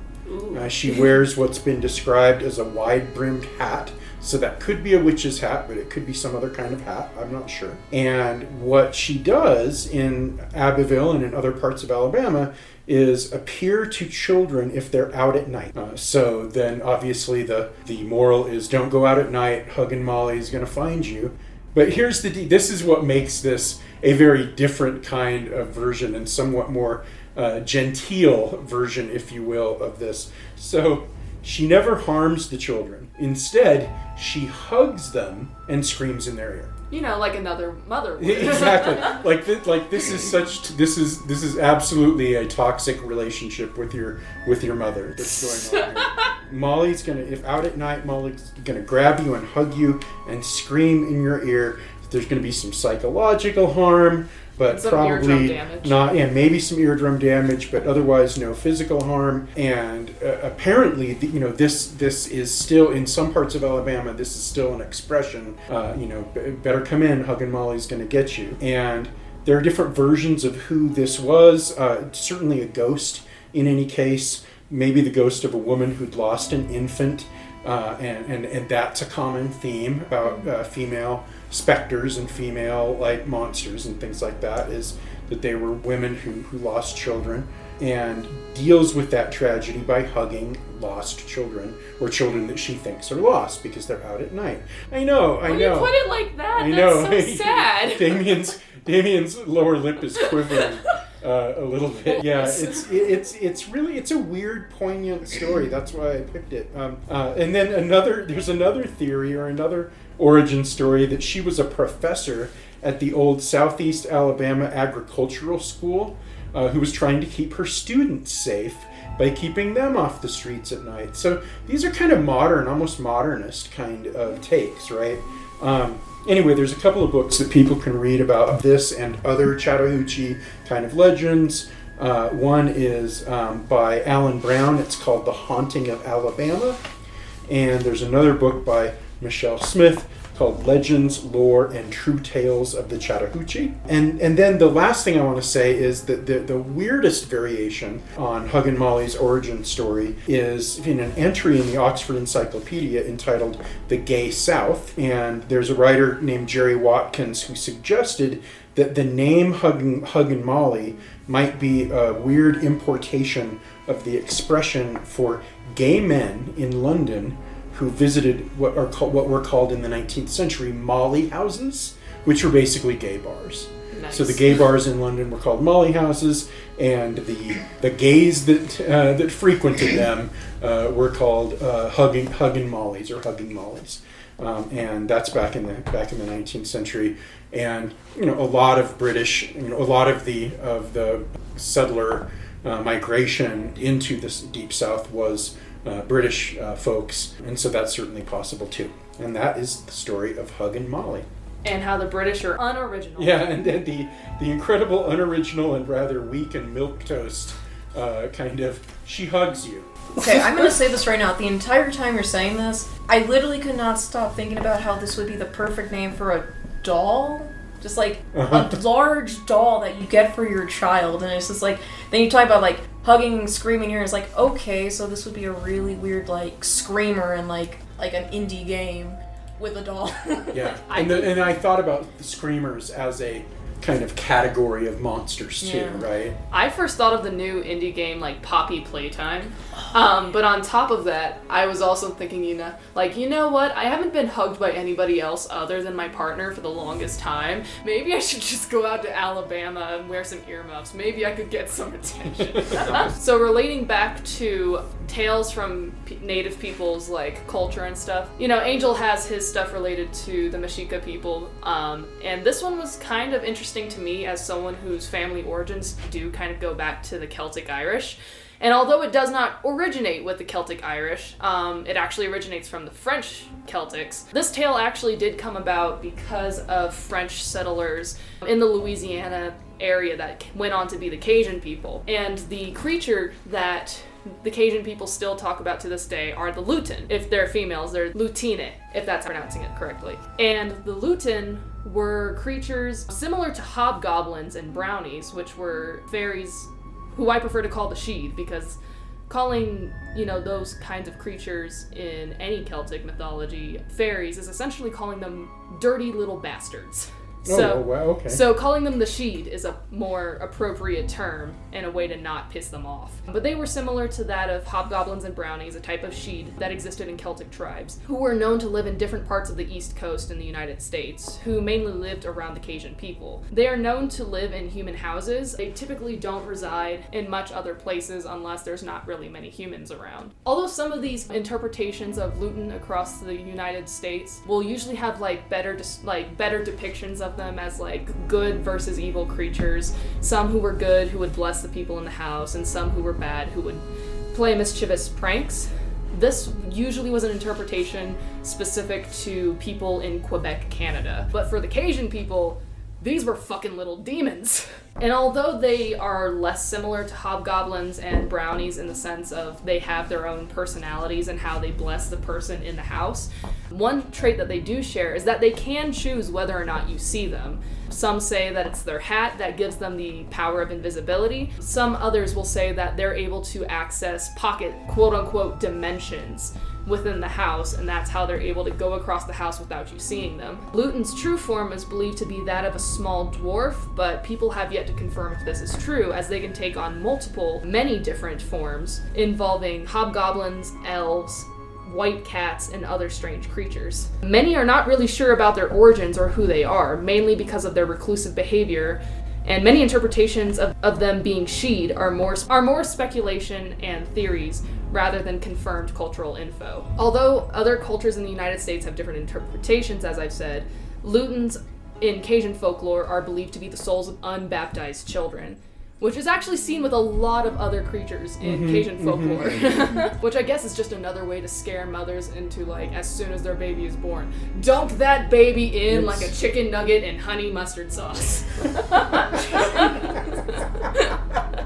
Uh, she wears what's been described as a wide brimmed hat. So that could be a witch's hat, but it could be some other kind of hat. I'm not sure. And what she does in Abbeville and in other parts of Alabama is appear to children if they're out at night. Uh, so then obviously the, the moral is don't go out at night. Huggin Molly is going to find you. But here's the de- this is what makes this a very different kind of version and somewhat more uh, genteel version, if you will, of this. So she never harms the children. Instead, she hugs them and screams in their ear. You know, like another mother would. exactly. Like th- like this is such this is this is absolutely a toxic relationship with your with your mother that's going on. Here. Molly's gonna if out at night, Molly's gonna grab you and hug you and scream in your ear. There's gonna be some psychological harm. but Some probably not. And maybe some eardrum damage, but otherwise no physical harm. And uh, apparently, the, you know, this this is still in some parts of Alabama. This is still an expression. Uh, you know, "B- better come in. Hugging Molly's going to get you. And there are different versions of who this was. Uh, certainly a ghost in any case. Maybe the ghost of a woman who'd lost an infant. Uh, and, and, and that's a common theme about uh, female specters and female like monsters and things like that is that they were women who, who lost children and deals with that tragedy by hugging lost children or children that she thinks are lost because they're out at night. I know, I When know. you put it like that, I that's know. so sad. Damien's Damien's lower lip is quivering uh, a little bit. Yeah, it's it's it's really it's a weird, poignant story. That's why I picked it. Um, uh, and then another there's another theory or another origin story that she was a professor at the old Southeast Alabama Agricultural School uh, who was trying to keep her students safe by keeping them off the streets at night. So these are kind of modern, almost modernist kind of takes, right? Um, anyway, there's a couple of books that people can read about this and other Chattahoochee kind of legends. Uh, one is um, by Alan Brown. It's called The Haunting of Alabama. And there's another book by Michelle Smith called Legends, Lore, and True Tales of the Chattahoochee. And and then the last thing I want to say is that the, the weirdest variation on Huggin Molly's origin story is in an entry in the Oxford Encyclopedia entitled The Gay South. And there's a writer named Jerry Watkins who suggested that the name Hug and, Huggin Molly might be a weird importation of the expression for gay men in London who visited what are called, what were called in the 19th century Molly houses, which were basically gay bars. Nice. So the gay bars in London were called Molly houses, and the the gays that uh, that frequented them uh, were called uh, hugging hugging Mollies or hugging Mollies, um, and that's back in the back in the 19th century. And you know a lot of British, you know a lot of the of the settler uh, migration into this deep south was uh, British uh, folks, and so that's certainly possible too. And that is the story of Huggin Molly. and how the British are unoriginal. Yeah, and then the the incredible, unoriginal, and rather weak and milk toast uh, kind of she hugs you. Okay, I'm gonna say this right now. The entire time you're saying this, I literally could not stop thinking about how this would be the perfect name for a doll. Just like Uh-huh. a large doll that you get for your child, and it's just like then you talk about like hugging, screaming here. It's like okay, so this would be a really weird like screamer and like like an indie game with a doll. Yeah, and the, and I thought about the screamers as a kind of category of monsters too, Yeah. right? I first thought of the new indie game like Poppy Playtime. Um, but on top of that, I was also thinking, you know, like, you know what? I haven't been hugged by anybody else other than my partner for the longest time. Maybe I should just go out to Alabama and wear some earmuffs. Maybe I could get some attention. so relating back to tales from p- native peoples like culture and stuff you know angel has his stuff related to the Mexica people um, and this one was kind of interesting to me as someone whose family origins do kind of go back to the celtic irish and although it does not originate with the Celtic Irish, um, it actually originates from the French Celtics. This tale actually did come about because of French settlers in the Louisiana area that went on to be the Cajun people. And the creature that the Cajun people still talk about to this day are the Lutin. If they're females, they're Lutine, if that's pronouncing it correctly. And the Lutin were creatures similar to hobgoblins and brownies, which were fairies who I prefer to call the Sheed because calling, you know, those kinds of creatures in any Celtic mythology fairies is essentially calling them dirty little bastards. Oh, so, oh, wow, okay. so calling them the Sheed is a more appropriate term and a way to not piss them off. But they were similar to that of hobgoblins and brownies, a type of Sheed that existed in Celtic tribes, who were known to live in different parts of the East Coast in the United States, who mainly lived around the Cajun people. They are known to live in human houses. They typically don't reside in much other places unless there's not really many humans around. Although some of these interpretations of Lutin across the United States will usually have like better dis- like better depictions of them as like good versus evil creatures. Some who were good who would bless the people in the house, and some who were bad who would play mischievous pranks. This usually was an interpretation specific to people in Quebec, Canada. But for the Cajun people, these were fucking little demons. And although they are less similar to hobgoblins and brownies in the sense of they have their own personalities and how they bless the person in the house, one trait that they do share is that they can choose whether or not you see them. Some say that it's their hat that gives them the power of invisibility. Some others will say that they're able to access pocket quote unquote dimensions within the house, and that's how they're able to go across the house without you seeing them. Lutin's true form is believed to be that of a small dwarf, but people have yet to confirm if this is true, as they can take on multiple, many different forms, involving hobgoblins, elves, white cats, and other strange creatures. Many are not really sure about their origins or who they are, mainly because of their reclusive behavior and many interpretations of, of them being sheed are more are more speculation and theories rather than confirmed cultural info. Although other cultures in the United States have different interpretations, as I've said, Lutins in Cajun folklore are believed to be the souls of unbaptized children, which is actually seen with a lot of other creatures in mm-hmm, Cajun mm-hmm. folklore. which I guess is just another way to scare mothers into like as soon as their baby is born, dunk that baby in like a chicken nugget in honey mustard sauce.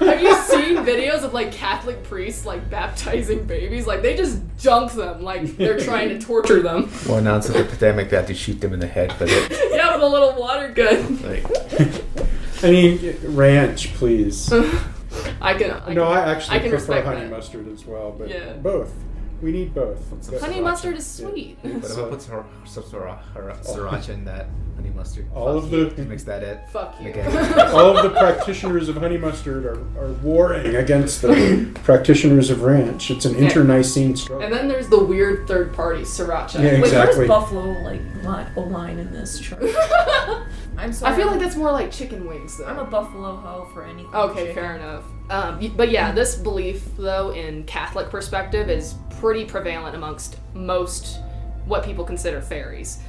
Have you seen videos of like Catholic priests like baptizing babies? Like they just dunk them like they're trying to torture them. Well, now it's an epidemic, they have to shoot them in the head but it. Yeah, with a little water gun. Like, I mean, ranch, please. I can. I no, can, I actually I can prefer honey that. mustard as well, but Yeah. both. We need both. some Honey sriracha. mustard is sweet. But if I put some, some sriracha, sriracha in that honey mustard, All fuck of you. the- mix that it. Fuck you. Again. All of the practitioners of honey mustard are, are warring against the practitioners of ranch. It's an Yeah. internecine struggle. And then there's the weird third party sriracha. Yeah, Wait, exactly. where's Buffalo like li- a line in this chart? I'm sorry. I feel like that's more like chicken wings though. I'm a Buffalo hoe for anything. Okay, chicken. fair enough. Um, but yeah, this belief, though, in Catholic perspective, is pretty prevalent amongst most what people consider fairies.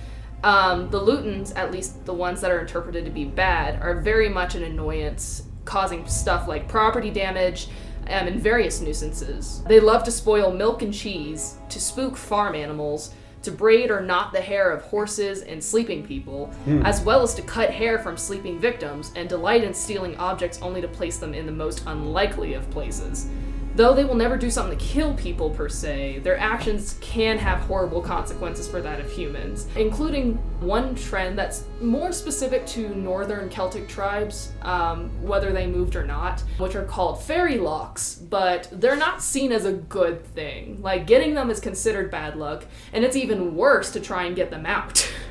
Um, the Lutins, at least the ones that are interpreted to be bad, are very much an annoyance, causing stuff like property damage um, and various nuisances. They love to spoil milk and cheese, to spook farm animals, to braid or knot the hair of horses and sleeping people, hmm. as well as to cut hair from sleeping victims, and delight in stealing objects only to place them in the most unlikely of places. Though they will never do something to kill people per se, their actions can have horrible consequences for that of humans, including one trend that's more specific to northern Celtic tribes, um, whether they moved or not, which are called fairy locks, but they're not seen as a good thing. Like, getting them is considered bad luck, and it's even worse to try and get them out.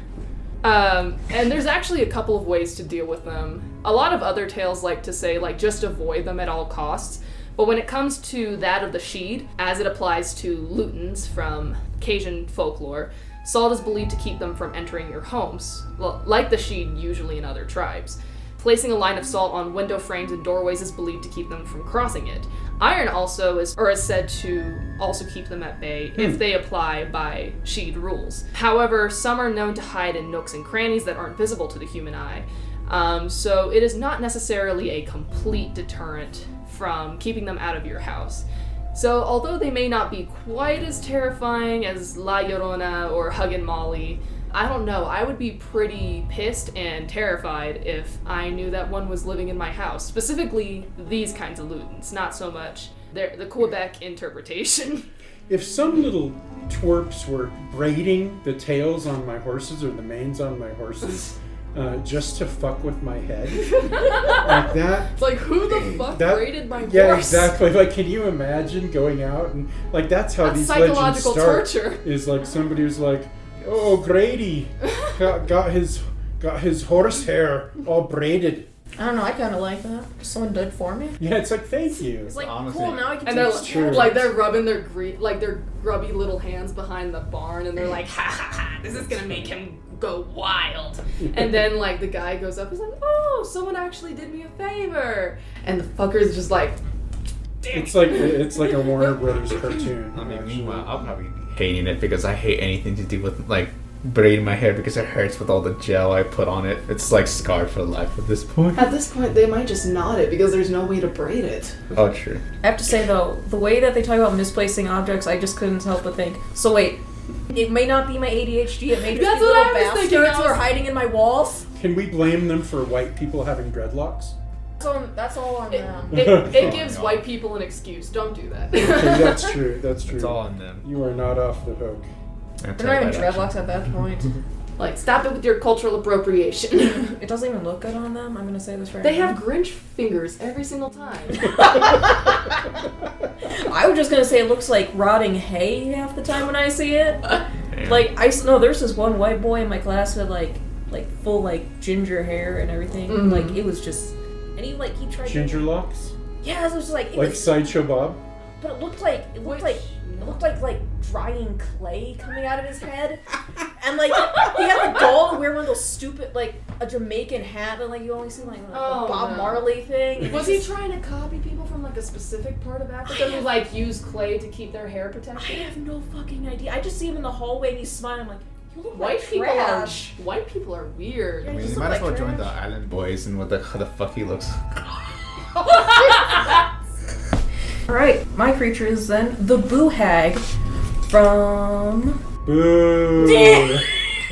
Um, and there's actually a couple of ways to deal with them. A lot of other tales like to say, like, just avoid them at all costs. But when it comes to that of the Sheed, as it applies to Lutins from Cajun folklore, salt is believed to keep them from entering your homes, well, like the Sheed usually in other tribes. Placing a line of salt on window frames and doorways is believed to keep them from crossing it. Iron also is, or is said to also keep them at bay if they apply by Sheed rules. However, some are known to hide in nooks and crannies that aren't visible to the human eye. Um, so it is not necessarily a complete deterrent from keeping them out of your house. So although they may not be quite as terrifying as La Llorona or Huggin Molly, I don't know. I would be pretty pissed and terrified if I knew that one was living in my house. Specifically, these kinds of Lutins, not so much their, the Quebec interpretation. If some little twerps were braiding the tails on my horses or the manes on my horses uh, just to fuck with my head, like that. It's like, who the fuck That- braided my yeah, horse? exactly. Like, can you imagine going out and like that's how That's these legends psychological start? torture. Is like somebody who's like, "Oh, Grady got, got his got his horse hair all braided." I don't know. I kind of like that. Someone did for me. Yeah, it's like thank you. It's like Honestly. cool. Now I can And take they're like, like they're rubbing their gre- like their grubby little hands behind the barn, and they're like, ha ha ha, this is gonna make him go wild. and then like the guy goes up, he's like, oh, someone actually did me a favor, and the fucker's just like, damn. It's like it's like a Warner Brothers cartoon. I mean, actually. meanwhile, I'll probably be hating it because I hate anything to do with like braiding my hair because it hurts with all the gel I put on it. It's like scarred for life at this point. At this point, they might just knot it because there's no way to braid it. Oh, true. I have to say though, the way that they talk about misplacing objects, I just couldn't help but think. So wait, It may not be my ADHD. It may just That's be what little I was thinking, bastards I who are was- hiding in my walls. Can we blame them for white people having dreadlocks? That's, on, that's all on It, them. it, it oh gives God. white people an excuse. Don't do that. Okay, that's true. That's true. It's all on them. You are not off the hook. They're not even dreadlocks at that point. like, stop it with your cultural appropriation. it doesn't even look good on them. I'm gonna say this right now. they now. have Grinch fingers every single time. I was just gonna say it looks like rotting hay half the time when I see it. Damn. Like I no, there's this one white boy in my class who had like like full like ginger hair and everything. Mhm. Like it was just, and he like he tried. Ginger To, locks, yeah, it was just like it like was, sideshow Bob. but it looked like it looked Which- like it looked like like drying clay coming out of his head, and like he had the gall to wear one of those stupid like a Jamaican hat that like you only see like a Oh, Bob no. Marley thing. Was he just- trying to copy people from like a specific part of Africa who like use clay to keep their hair protected? I protected? have no fucking idea. I just see him in the hallway and he's smiling. I'm like, you look White like people trash. are white people are weird. Yeah, I mean, just you look might as well like join the. Island Boys and what the how the fuck he looks. All right, my creature is then the Boo Hag from Boo!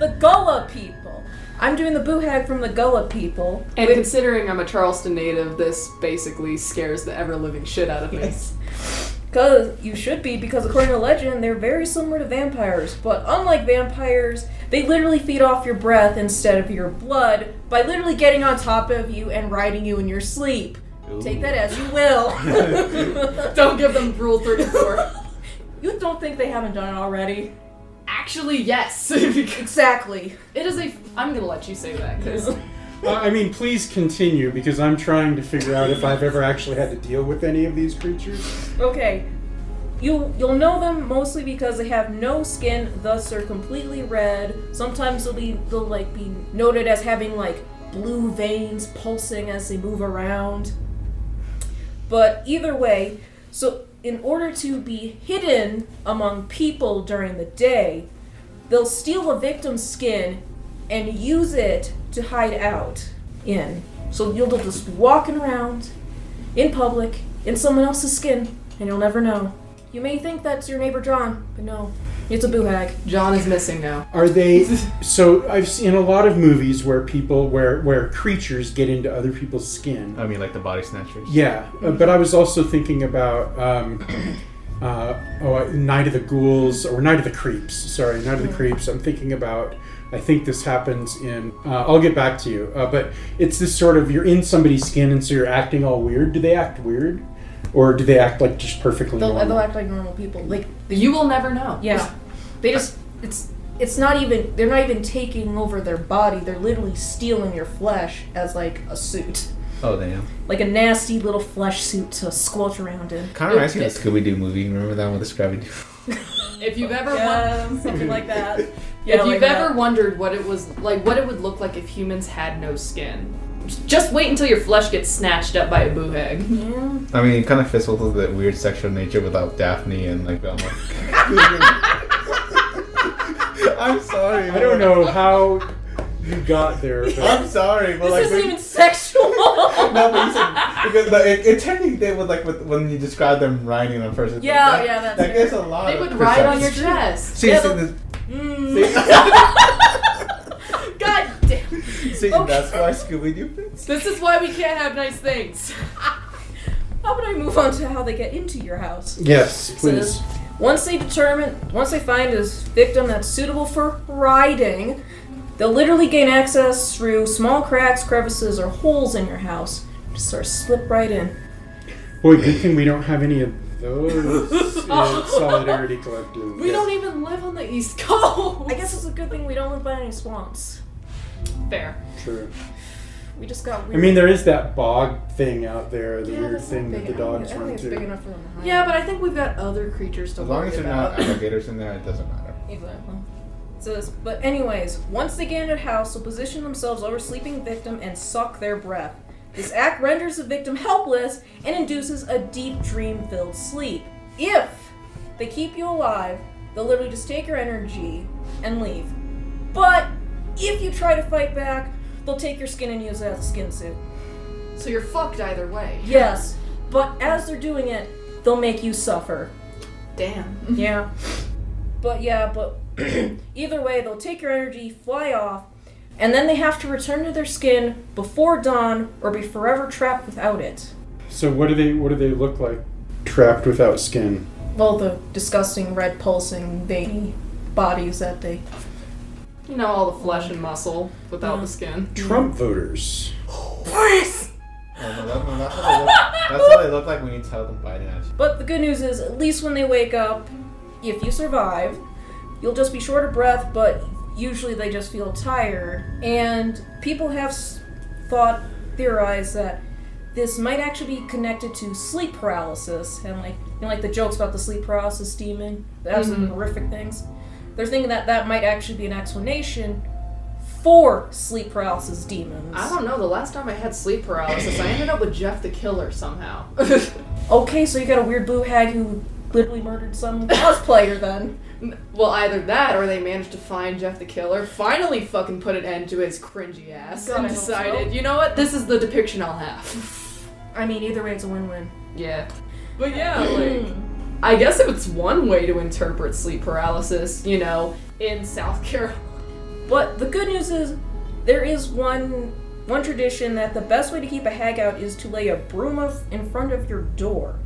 the Gullah people. I'm doing the Boo Hag from the Gullah people. And considering I'm a Charleston native, this basically scares the ever living shit out of me. Yes. Because you should be, because according to legend, they're very similar to vampires. But unlike vampires, they literally feed off your breath instead of your blood by literally getting on top of you and riding you in your sleep. Take that as you will. Don't give them Rule 34. you don't think they haven't done it already? Actually, yes. Exactly. it is a. I'm gonna let you say that because Uh, I mean, please continue because I'm trying to figure out if I've ever actually had to deal with any of these creatures. Okay. You you'll know them mostly because they have no skin, thus they're completely red. Sometimes they'll be they'll like be noted as having like blue veins pulsing as they move around. But either way, so in order to be hidden among people during the day, they'll steal a victim's skin and use it to hide out in. So you'll just be just walking around in public in someone else's skin, and you'll never know. You may think that's your neighbor John, but no, it's a boo hag. John is missing now. Are they? So I've seen a lot of movies where people, where where creatures get into other people's skin. I mean, like the body snatchers. Yeah, uh, but I was also thinking about um, uh, oh, Night of the Ghouls or Night of the Creeps. Sorry, Night of the Creeps. I'm thinking about. I think this happens in. Uh, I'll get back to you, uh, but it's this sort of you're in somebody's skin and so you're acting all weird. Do they act weird, or do they act like just perfectly They'll, normal? they'll act like normal people. Like You will never know. yeah, they just it's it's not even they're not even taking over their body. They're literally stealing your flesh as like a suit, Oh damn. like a nasty little flesh suit to squelch around in. Kind of reminds me of the Scooby Doo movie. Remember that one with the Scrappy Doo? If you've ever won- Yeah, something like that. Yeah, if like you've that. ever wondered what it was like, what it would look like if humans had no skin, just wait until your flesh gets snatched up by a boo hag. Yeah. I mean, it kind of fits with the weird sexual nature without Daphne and like Velma. I'm sorry. I don't know how you got there. But I'm sorry, but This like isn't they- even sexual. no, but you said because the, it, it technically did with like with, when you describe them riding on a person. Yeah, that, yeah, that's that fair. a lot. They of would ride on your perception. chest. See, Yeah, see, but- the- Mm. God see, Okay. that's why Scooby Doo fits. This is why we can't have nice things. How about I move on to how they get into your house? yes, So please. once they determine, once they find a victim that's suitable for riding, they'll literally gain access through small cracks, crevices, or holes in your house. Just sort of slip right in. Boy, good thing we don't have any of those in Solidarity Collective. We don't even live on the East Coast. I guess it's a good thing we don't live by any swamps. Fair. True. We just got I mean, there is that bog thing out there, the Yeah, weird thing that the dogs run think it's big to. enough for them to hide. Yeah, but I think we've got other creatures to As long worry as you're about. not alligators in there, it doesn't matter. Exactly. So, but anyways, once they get into the house, they'll position themselves over sleeping victim and suck their breath. This act renders the victim helpless and induces a deep dream-filled sleep. If they keep you alive, they'll literally just take your energy and leave. But if you try to fight back, they'll take your skin and use it as a skin suit. So you're fucked either way. Yes, but as they're doing it, they'll make you suffer. Damn. Yeah. But yeah, but either way, they'll take your energy, fly off, and then they have to return to their skin before dawn or be forever trapped without it. So what do they what do they look like trapped without skin? Well, the disgusting red pulsing veiny bodies that they. You know, all the flesh and muscle without Yeah. the skin. Trump voters. Oh, no, that, no, that's, what they look, that's what they look like when you tell them Biden at you. But the good news is, at least when they wake up, if you survive, you'll just be short of breath, but usually they just feel tired. And people have s- thought, theorized that this might actually be connected to sleep paralysis and like you know like the jokes about the sleep paralysis demon that have some Mhm. horrific things they're thinking that that might actually be an explanation for sleep paralysis demons I don't know. The last time I had sleep paralysis, I ended up with Jeff the Killer somehow. okay so you got a weird blue hag who literally murdered some cosplayer then well, either that or they managed to find Jeff the Killer, finally fucking put an end to his cringy ass, God, and I hope decided, so. you know what, this is the depiction I'll have. i mean either way it's a win-win Yeah. But yeah, like, I guess it's one way to interpret sleep paralysis, you know, in South Carolina. But the good news is there is one one tradition that the best way to keep a hag out is to lay a broom of, in front of your door.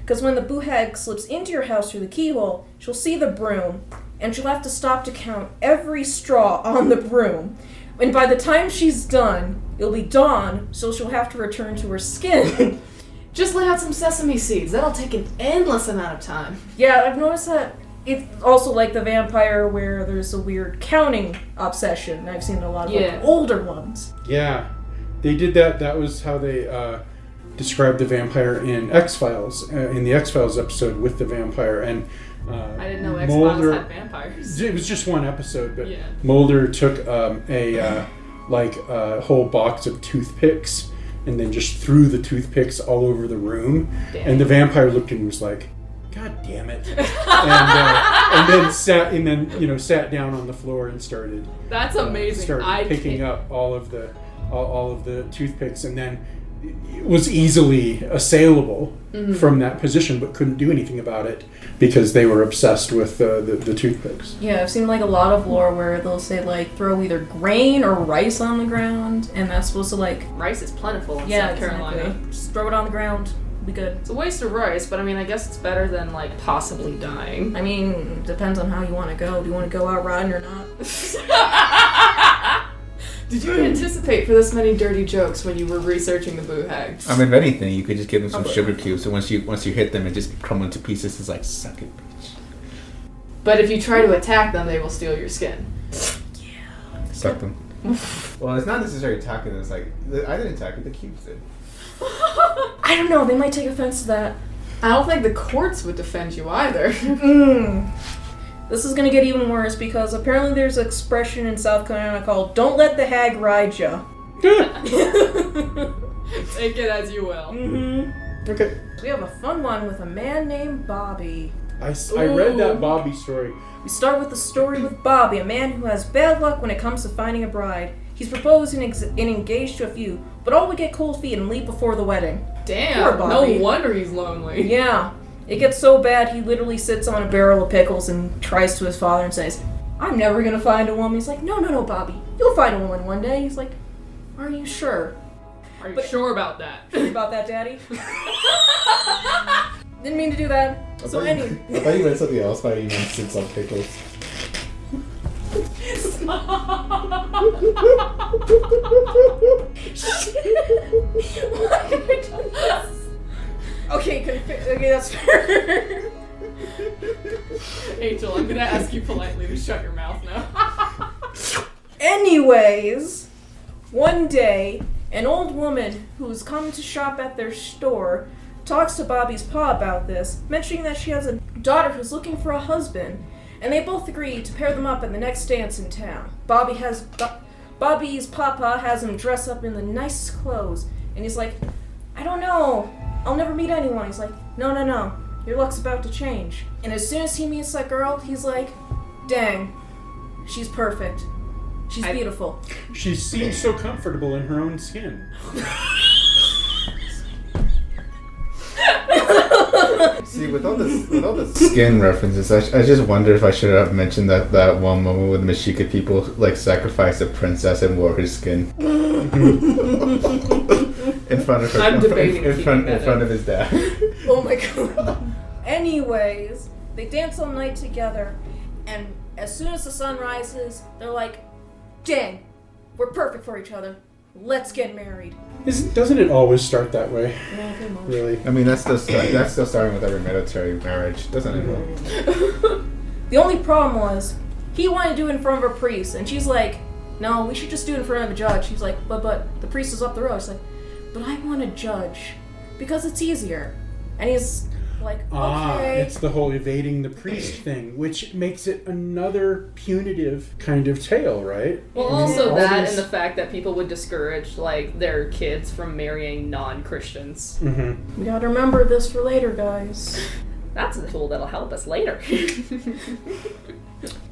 Because when the boo hag slips into your house through the keyhole, she'll see the broom, and she'll have to stop to count every straw on the broom. And by the time she's done, it'll be dawn, so she'll have to return to her skin. Just lay out some sesame seeds. That'll take an endless amount of time. yeah, I've noticed that it's also like the vampire where there's a weird counting obsession. I've seen a lot of Yeah. like, older ones. Yeah, they did that. That was how they uh, described the vampire in X Files, uh, in the X Files episode with the vampire. And uh, I didn't know X Files Mulder- had vampires. It was just one episode, but Yeah. Mulder took um, a uh, like a whole box of toothpicks and then just threw the toothpicks all over the room. And the vampire looked and was like, "God damn it!" and, uh, and then sat and then you know sat down on the floor and started That's uh, amazing. started I picking can't- up all of the all, all of the toothpicks and then it was easily assailable Mm-hmm. from that position but couldn't do anything about it because they were obsessed with uh, the, the toothpicks Yeah, I've seen like a lot of lore where they'll say like throw either grain or rice on the ground, and that's supposed to like Rice is plentiful in yeah, South Carolina. exactly. Just throw it on the ground, be good. It's a waste of rice, but I mean, I guess it's better than like possibly dying. I mean, depends on how you want to go. Do you want to go out riding or not? Did you anticipate for this many dirty jokes when you were researching the boo hags? I mean, if anything, you could just give them some Okay. sugar cubes, and once you once you hit them, it just crumble into pieces. It's like suck it, bitch. But if you try to attack them, they will steal your skin. Yeah. Suck them. well, it's not necessarily attacking them. It's like I didn't attack it. The cubes did. I don't know. They might take offense to that. I don't think the courts would defend you either. Mm. This is gonna get even worse because apparently there's an expression in South Carolina called "Don't let the hag ride ya." Take it as you will. mm-hmm. okay We have a fun one with a man named Bobby. I read that bobby story We start with the story with Bobby, a man who has bad luck when it comes to finding a bride. He's proposed and, ex- and engaged to a few, but all would get cold feet and leave before the wedding. Damn. Poor Bobby. No wonder he's lonely. Yeah, it gets so bad he literally sits on a barrel of pickles and tries to his father and says, "I'm never gonna find a woman." He's like, "No, no, no, Bobby, you'll find a woman one day." He's like, "Are you sure Are you But- sure about that? Sure about that, Daddy?" Didn't mean to do that. So I any, thought, I thought you meant something else by you meant sits on pickles. Okay, confi- okay, that's fair. Angel, I'm gonna ask you politely to shut your mouth now. Anyways, one day, an old woman who's come to shop at their store talks to Bobby's pa about this, mentioning that she has a daughter who's looking for a husband, and they both agree to pair them up at the next dance in town. Bobby has Bo- Bobby's papa has him dress up in the nicest clothes, and he's like, I don't know, I'll never meet anyone. He's like, No, no, no, your luck's about to change. And as soon as he meets that girl, he's like, Dang, she's perfect. She's I- beautiful. she seems so comfortable in her own skin See, with all this, with all the skin references, I, I just wonder if I should have mentioned that that one moment with Mexica people like sacrificed a princess and wore her skin in front of her. I'm in, debating in, keeping front in front of his dad. Oh my god. Anyways, they dance all night together, and as soon as the sun rises, they're like, dang, we're perfect for each other. Let's get married. Isn't, doesn't it always start that way? Yeah. Really? I mean, that's still start, that's still starting with every military marriage, doesn't it? The only problem was, he wanted to do it in front of a priest, and she's like, no, we should just do it in front of a judge. He's like, but but the priest is up the road. She's like, but I want to judge because it's easier. And he's like, okay. Ah, it's the whole evading the priest thing, which makes it another punitive kind of tale, right? Well, I mean, also that these- and the fact that people would discourage like their kids from marrying non-Christians. Mhm. we gotta remember this for later, guys. That's a tool that'll help us later.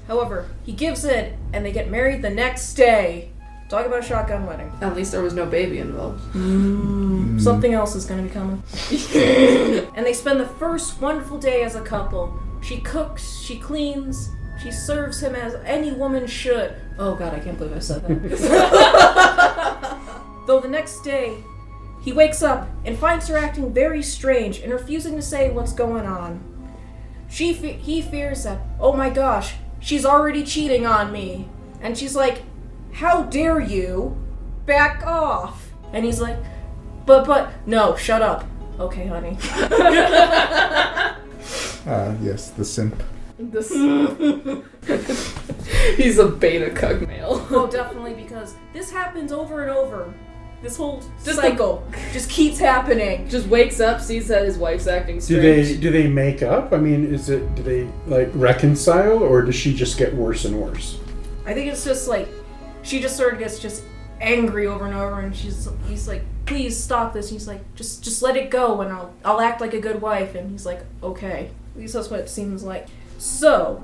However, he gives in, and they get married the next day. Talk about a shotgun wedding. At least there was no baby involved. Mm. Something else is gonna be coming. and they spend the first wonderful day as a couple. She cooks, she cleans, she serves him as any woman should. Oh god, I can't believe I said that. Though the next day, he wakes up and finds her acting very strange and refusing to say what's going on. She fe- he fears that, oh my gosh, she's already cheating on me. And she's like, how dare you? Back off. And he's like, but, but, no, shut up. Okay, honey. Ah, yes, the simp. This He's a beta cug male. oh, definitely, because this happens over and over. This whole Just cycle just keeps happening. Just wakes up, sees that his wife's acting Do strange. they do they make up? I mean, is it do they like reconcile, or does she just get worse and worse? I think it's just like, she just sort of gets just angry over and over, and she's he's like, please stop this. And he's like, just just let it go, and I'll I'll act like a good wife. And he's like, okay. At least that's what it seems like. So,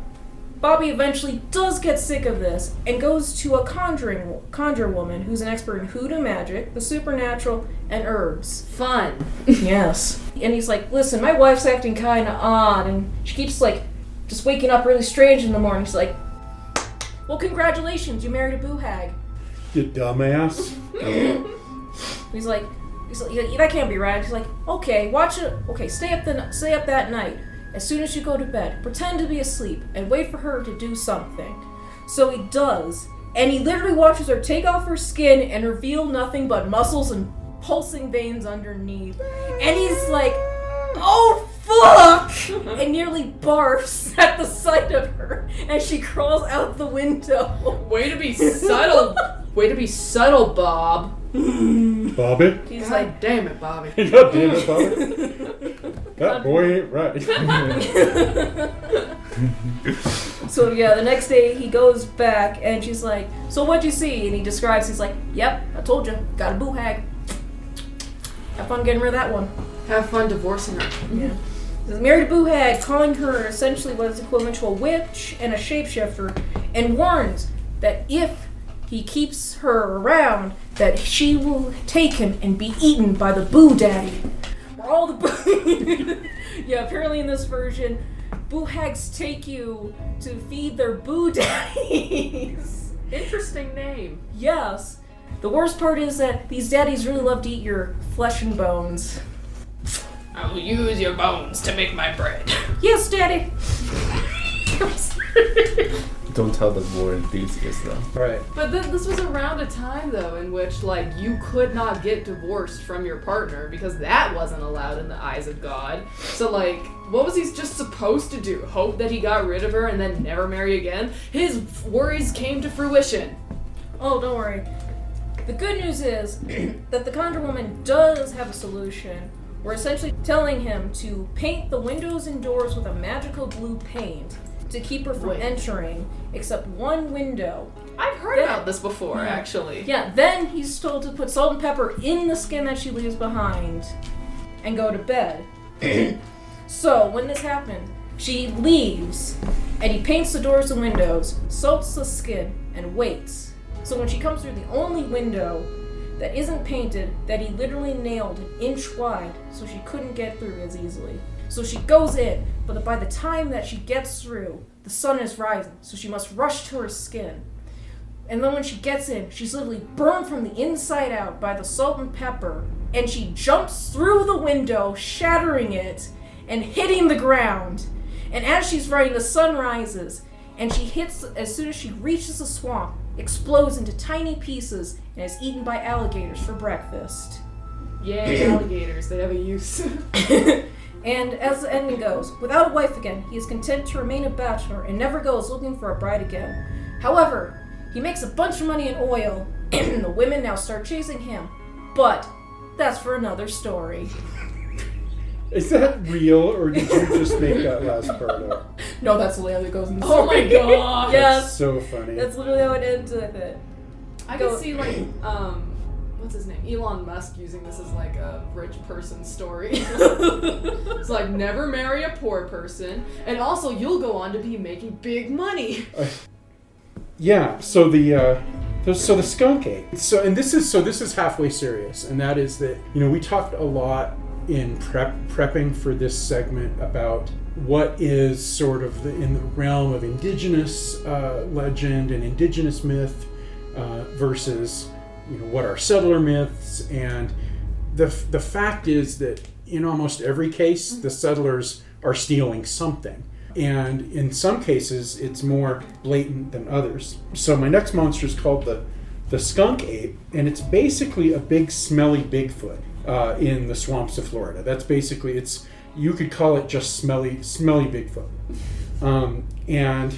Bobby eventually does get sick of this and goes to a conjuring conjure woman who's an expert in hoodoo magic, the supernatural, and herbs. Fun. Yes. And he's like, listen, my wife's acting kind of odd, and she keeps like just waking up really strange in the morning. She's like, well, congratulations, you married a boo hag. You dumbass. He's like, he's like, that can't be right. He's like, okay, watch it. Okay, stay up the stay up that night. As soon as you go to bed, pretend to be asleep and wait for her to do something. So he does, and he literally watches her take off her skin and reveal nothing but muscles and pulsing veins underneath. And he's like, oh fuck! and nearly barfs at the sight of her as she crawls out the window. Way to be subtle. Way to be subtle, Bob. Bobby. He's God like, damn it, Bobby. God damn it, Bobby. that boy ain't right. So yeah, the next day he goes back and she's like, "So what'd you see?" And he describes. He's like, "Yep, I told you, got a boo hag. Have fun getting rid of that one." Have fun divorcing her. Yeah. He's married a boo hag, calling her essentially what is equivalent to a witch and a shapeshifter, and warns that if he keeps her around, that she will take him and be eaten by the boo daddy. Where all the boo. yeah, apparently in this version, boo hags take you to feed their boo daddies. Interesting name. yes. The worst part is that these daddies really love to eat your flesh and bones. I will use your bones to make my bread. Yes, daddy. Don't tell the war enthusiast though. right. But th- this was around a time though in which like you could not get divorced from your partner because that wasn't allowed in the eyes of God. So like, what was he just supposed to do? Hope that he got rid of her and then never marry again? His worries came to fruition. Oh, don't worry. The good news is that the Conjure Woman does have a solution. We're essentially telling him to paint the windows and doors with a magical blue paint to keep her from Wait. entering, except one window. I've heard That- about this before, Yeah. actually. Yeah, then he's told to put salt and pepper in the skin that she leaves behind and go to bed. so, when this happened, she leaves and he paints the doors and windows, salts the skin, and waits. So, when she comes through the only window that isn't painted, that he literally nailed an inch wide so she couldn't get through as easily. So she goes in, but by the time that she gets through, the sun is rising, so she must rush to her skin. And then when she gets in, she's literally burned from the inside out by the salt and pepper, and she jumps through the window, shattering it and hitting the ground. And as she's running, the sun rises, and she hits as soon as she reaches the swamp, explodes into tiny pieces, and is eaten by alligators for breakfast. Yay, alligators. They have a use. And as the ending goes, without a wife again, he is content to remain a bachelor and never goes looking for a bride again. However, he makes a bunch of money in oil, and the women now start chasing him. But that's for another story. Is that real, or did you just make that last part up? No, that's the way it goes in the oh my story. god. yes, That's so funny. that's literally how it ends with it. I Go- could see like um what's his name? Elon Musk using this as like a rich person story. it's like never marry a poor person and also you'll go on to be making big money. Yeah. So the uh, the- so the skunk ape. So and this is so this is halfway serious, and that is that you know we talked a lot in prep prepping for this segment about what is sort of the, in the realm of indigenous uh, legend and indigenous myth uh, versus you know what are settler myths. And the the fact is that in almost every case the settlers are stealing something. And in some cases it's more blatant than others. So my next monster is called the the skunk ape. And it's basically a big smelly bigfoot uh, in the swamps of florida that's basically it's you could call it just smelly smelly bigfoot um, and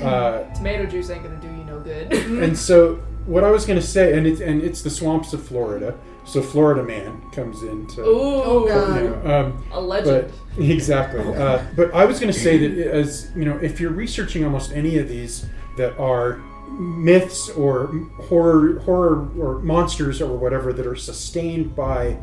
uh, Tomato juice ain't gonna do you no good. and so what I was going to say, and it's and it's the swamps of Florida. So Florida man comes into Ooh, you know, um, a legend. but exactly. Uh, but I was going to say that as you know, if you're researching almost any of these that are myths or horror horror or monsters or whatever that are sustained by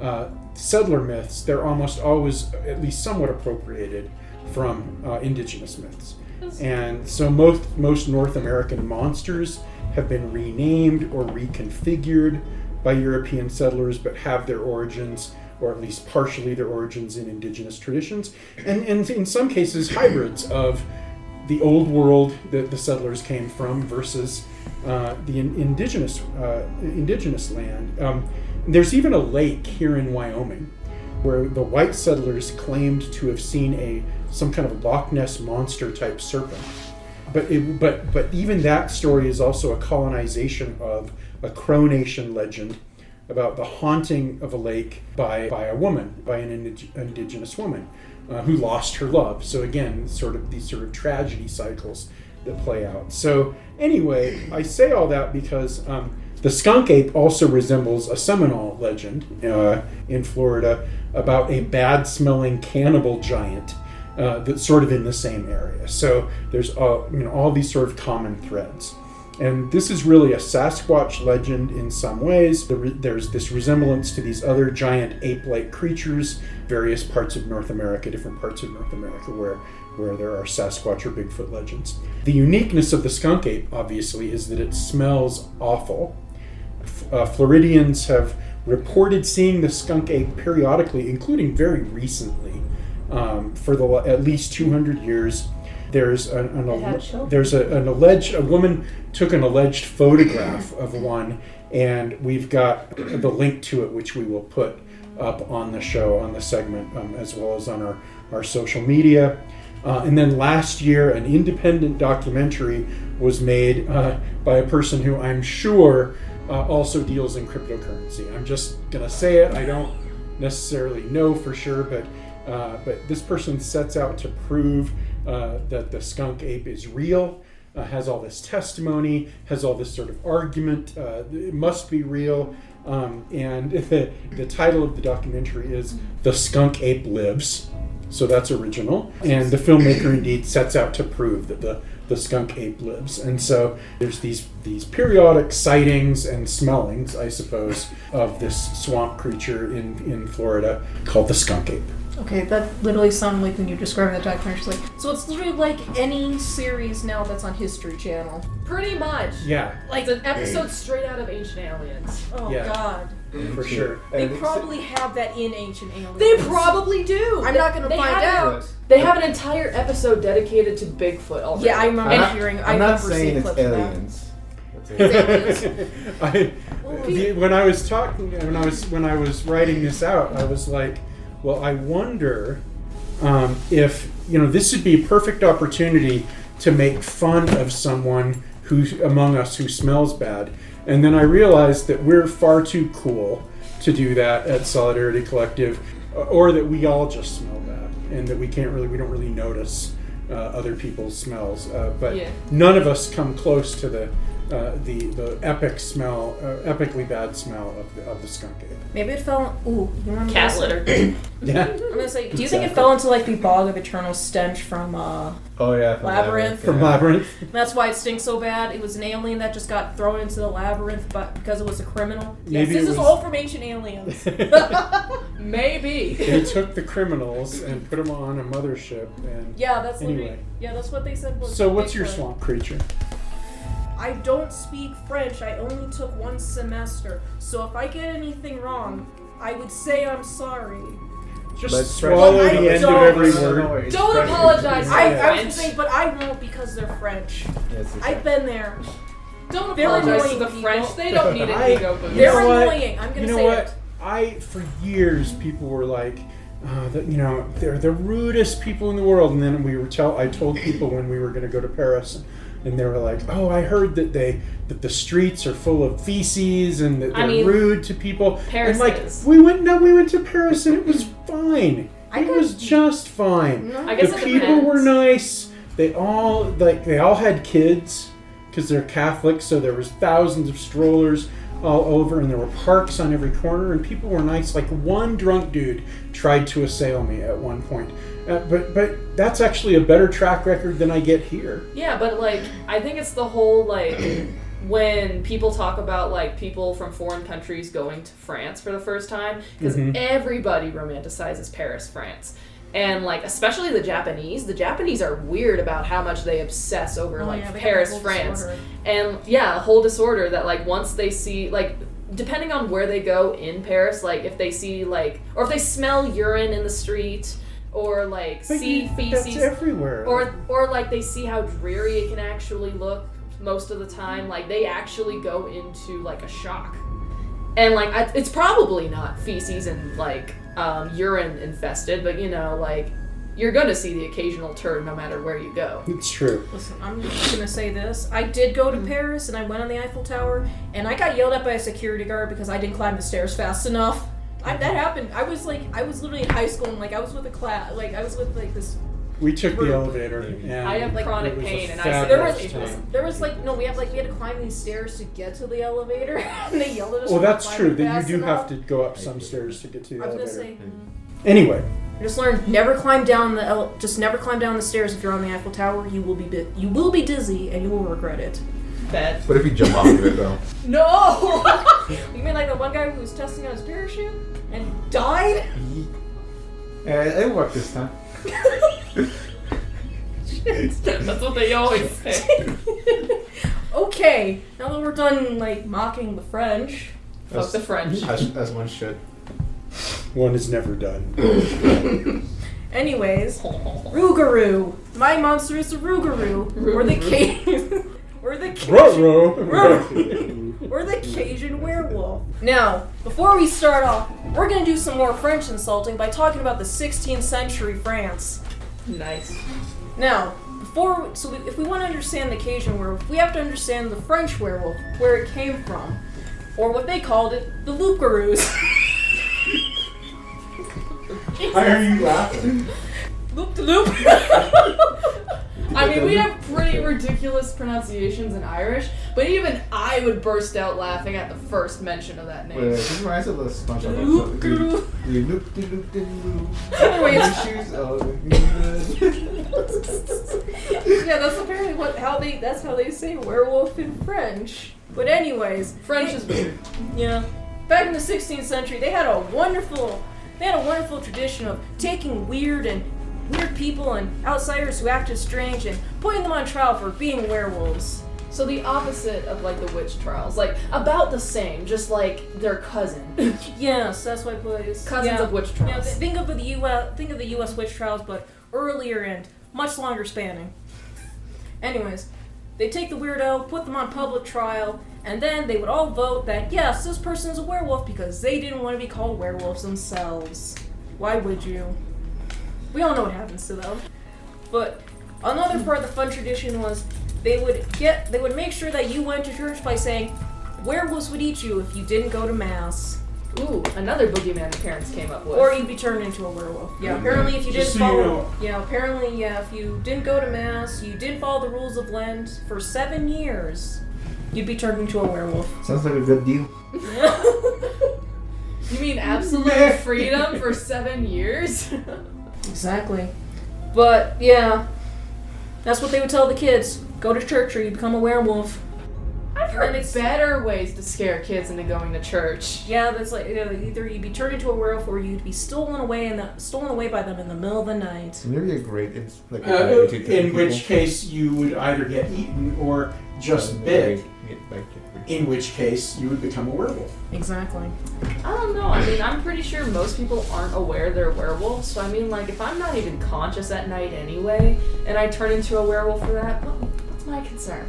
uh, settler myths, they're almost always at least somewhat appropriated from uh, indigenous myths. And so most most North American monsters have been renamed or reconfigured by European settlers, but have their origins, or at least partially their origins, in indigenous traditions, and, and in some cases hybrids of the old world that the settlers came from versus uh, the in- indigenous uh, indigenous land. Um, there's even a lake here in Wyoming where the white settlers claimed to have seen a some kind of Loch Ness monster type serpent. But it, but but even that story is also a colonization of a Crow Nation legend about the haunting of a lake by by a woman, by an indig- indigenous woman uh, who lost her love. So again, sort of these sort of tragedy cycles that play out. So anyway, I say all that because um, the skunk ape also resembles a Seminole legend uh, in Florida about a bad-smelling cannibal giant uh, that's sort of in the same area. So there's uh, you know all these sort of common threads. And this is really a Sasquatch legend in some ways. There's this resemblance to these other giant ape-like creatures, various parts of North America, different parts of North America where where there are Sasquatch or Bigfoot legends. The uniqueness of the skunk ape, obviously, is that it smells awful. Uh, Floridians have reported seeing the skunk ape periodically, including very recently, um, for the at least 200 years. There's an, an It had alle- children. there's a, an alleged a woman took an alleged photograph of one, and we've got the link to it, which we will put up on the show on the segment um, as well as on our our social media. Uh, and then last year, an independent documentary was made uh, by a person who I'm sure uh, also deals in cryptocurrency. I'm just gonna say it. I don't necessarily know for sure, but uh, but this person sets out to prove that the skunk ape is real. Uh, has all this testimony, has all this sort of argument. Uh, it must be real. Um, and the, the title of the documentary is "The Skunk Ape Lives." So that's original. And the filmmaker indeed sets out to prove that the, the skunk ape lives. And so there's these these periodic sightings and smellings, I suppose, of this swamp creature in, in Florida called the skunk ape. Okay, that literally sounded like when you're describing the documentary. It's like, so it's literally like any series now that's on History Channel. Pretty much. Yeah. Like it's an episode straight out of Ancient Aliens. Oh Yeah. God. for sure. They And it's- probably have that in Ancient Aliens. They probably do. I'm not gonna They find have- out. They have an entire episode dedicated to Bigfoot already. Yeah, I remember I'm not, hearing. I I'm not remember saying seeing it's clips of that. aliens. That's it. I, the, when I was talking, when I was when I was writing this out, I was like, well, I wonder um, if you know this would be a perfect opportunity to make fun of someone who among us who smells bad, and then I realized that we're far too cool to do that at Solidarity Collective, uh, or that we all just smell bad, and that we can't really we don't really notice uh, other people's smells, uh, but Yeah. none of us come close to the uh, the the epic smell, uh, epically bad smell of the, of the skunk ape. Maybe it fell. Ooh, you remember Cat litter. Yeah. I'm gonna say, do you think it fell into like the bog of eternal stench from? uh Oh yeah, from Labyrinth. From yeah. Labyrinth. That's why it stinks so bad. It was an alien that just got thrown into the labyrinth, but because it was a criminal. Maybe yes, it this is all from Ancient Aliens. Maybe. they took the criminals and put them on a mothership. And yeah, that's literally. Anyway. Yeah, that's what they said. Was so, what's your Bigfoot. swamp creature? I don't speak French. I only took one semester. So if I get anything wrong, I would say I'm sorry. Just But swallow the I end of don't- every word. Don't French. apologize. I, Yeah. I was French. saying, but I won't because they're French. Yes, it's I've been there. Don't They're apologize to annoying the people. French. They don't need an I- ego boost. They're know what? annoying. I'm gonna You know say what? it. I for years people were like, uh, that you know they're the rudest people in the world, and then we were tell I told people when we were going to go to Paris, and they were like, oh, I heard that they that the streets are full of feces and that they're mean, rude to people. Paris and like is. we went no, we went to Paris and it was fine. I it was just fine. No. I the people depends. were nice. They all like they all had kids because they're Catholic, so there was thousands of strollers all over, and there were parks on every corner, and people were nice. Like one drunk dude tried to assail me at one point, uh, but but that's actually a better track record than I get here. Yeah, but like I think it's the whole like when people talk about like people from foreign countries going to France for the first time because Mhm. everybody romanticizes Paris, France. And like especially the Japanese, the Japanese are weird about how much they obsess over Oh, like yeah, Paris, France. disorder. And yeah, a whole disorder that like once they see like depending on where they go in Paris, like if they see like or if they smell urine in the street or like But see you- but that's feces everywhere. or or like they see how dreary it can actually look most of the time like they actually go into like a shock and like I, it's probably not feces and like um, urine infested but you know like you're gonna see the occasional turd no matter where you go it's true. Listen, I'm just gonna say this. I did go to Paris and I went on the Eiffel Tower and I got yelled at by a security guard because I didn't climb the stairs fast enough. I, that happened. I was like, I was literally in high school and like I was with a class, like I was with like this. We took the elevator. And I have like, chronic it was a pain and I fabulous There was time. there was like no, we had like we had to climb these stairs to get to the elevator and they yelled at us. Well, that's true. That you do enough. have to go up some stairs to get to the I was gonna elevator. say. mm, Anyway, I just learned never climb down the ele- just never climb down the stairs if you're on the Eiffel Tower. You will be bi- you will be dizzy and you will regret it. bed What if you jump off of it though? No! you mean like the one guy who was testing out his parachute and died? Yeah, it worked this time. That's what they always say okay, now that we're done like mocking the French, fuck the french As, as one should. one is never done. anyways, Rougarou. My monster is the Rougarou, or the Cajun, or the Cajun, or the Cajun werewolf. Now, before we start off, we're gonna do some more French insulting by talking about the 16th century France. nice Now, before so we, if we want to understand the Cajun werewolf, we have to understand the French werewolf, where it came from, or what they called it, the loup-garou. Why are you laughing? loop de loop. I mean, we have pretty ridiculous pronunciations in Irish, but even I would burst out laughing at the first mention of that Wait, name. this reminds me of the SpongeBob Loop, episode. loop. You loop de loop de loop. Anyways, Shoes all yeah, that's apparently what how they that's how they say werewolf in French. But anyways, French is weird. Yeah. Back in the 16th century, they had a wonderful, they had a wonderful tradition of taking weird and weird people and outsiders who acted strange and putting them on trial for being werewolves. So the opposite of like the witch trials, like about the same, just like their cousin. Yes, that's my place. Cousins yeah. of witch Yeah, trials. th- think of the U.S. Think of the U.S. witch trials, but earlier and much longer spanning. Anyways, they take the weirdo, put them on public trial, and then they would all vote that yes, this person is a werewolf because they didn't want to be called werewolves themselves. Why would you? We all know what happens to them. But another part of the fun tradition was they would get they would make sure that you went to church by saying werewolves would eat you if you didn't go to mass. Ooh, another boogeyman the parents came up with. Or you'd be turned into a werewolf. Yeah, Mhm. apparently if you didn't so you follow know. Yeah, apparently yeah, if you didn't go to mass, you didn't follow the rules of Lent for seven years, you'd be turned into a werewolf. Sounds like a good deal. you mean absolute freedom for seven years? exactly. But yeah. That's what they would tell the kids. Go to church or you become a werewolf. I've heard it's- better ways to scare kids into going to church. Yeah, that's like you know, either you'd be turned into a werewolf or you'd be stolen away in the stolen away by them in the middle of the night. Maybe a great, it's like a Uh, great way to tell in which people. case you would either get eaten or just bit. get- like, get- In which case you would become a werewolf. Exactly. I don't know. I mean, I'm pretty sure most people aren't aware they're werewolves. So I mean, like, if I'm not even conscious at night anyway, and I turn into a werewolf for that, well, what's my concern?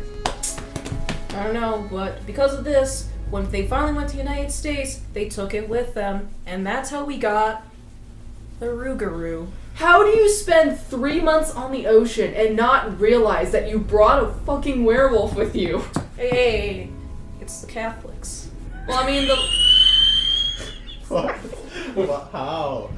I don't know, but because of this, when they finally went to the United States, they took it with them, and that's how we got the Rougarou. How do you spend three months on the ocean and not realize that you brought a fucking werewolf with you? Hey, hey, hey, it's the Catholics. Well, I mean, the What? What? How?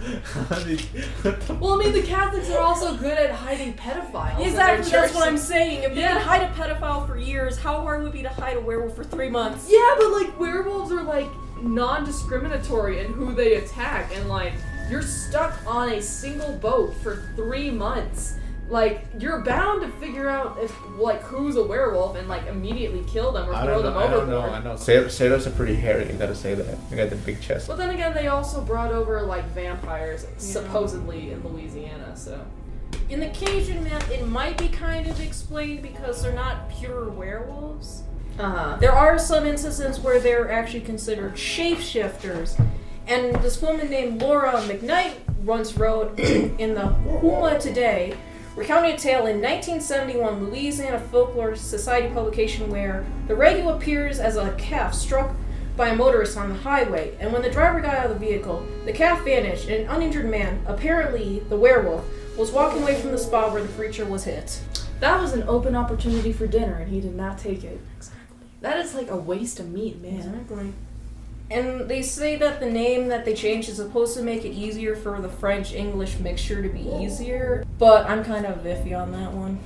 How did- well, I mean, the Catholics are also good at hiding pedophiles. Exactly, that's what. I'm saying. If they can hide a pedophile for years, how hard would it be to hide a werewolf for three months? Yeah, but like werewolves are like non-discriminatory in who they attack, and like you're stuck on a single boat for three months. Like you're bound to figure out if like who's a werewolf and like immediately kill them or I throw them know. I don't know. overboard. I know. Sail- Sailors are pretty hairy. You gotta say that. You got the big chest. But then again, they also brought over like vampires supposedly in Louisiana. So In the Cajun myth, it might be kind of explained because they're not pure werewolves. uh huh. There are some instances where they're actually considered shapeshifters. And this woman named Laura McKnight once wrote in the Houma Today, recounting a tale in 1971 Louisiana Folklore Society publication where the regu appears as a calf struck by a motorist on the highway, and when the driver got out of the vehicle, the calf vanished, and an uninjured man, apparently the werewolf, was walking away from the spot where the creature was hit. That was an open opportunity for dinner, and he did not take it. Exactly. That is like a waste of meat, man. Exactly. And they say that the name that they changed is supposed to make it easier for the French English mixture to be easier, but I'm kind of iffy on that one.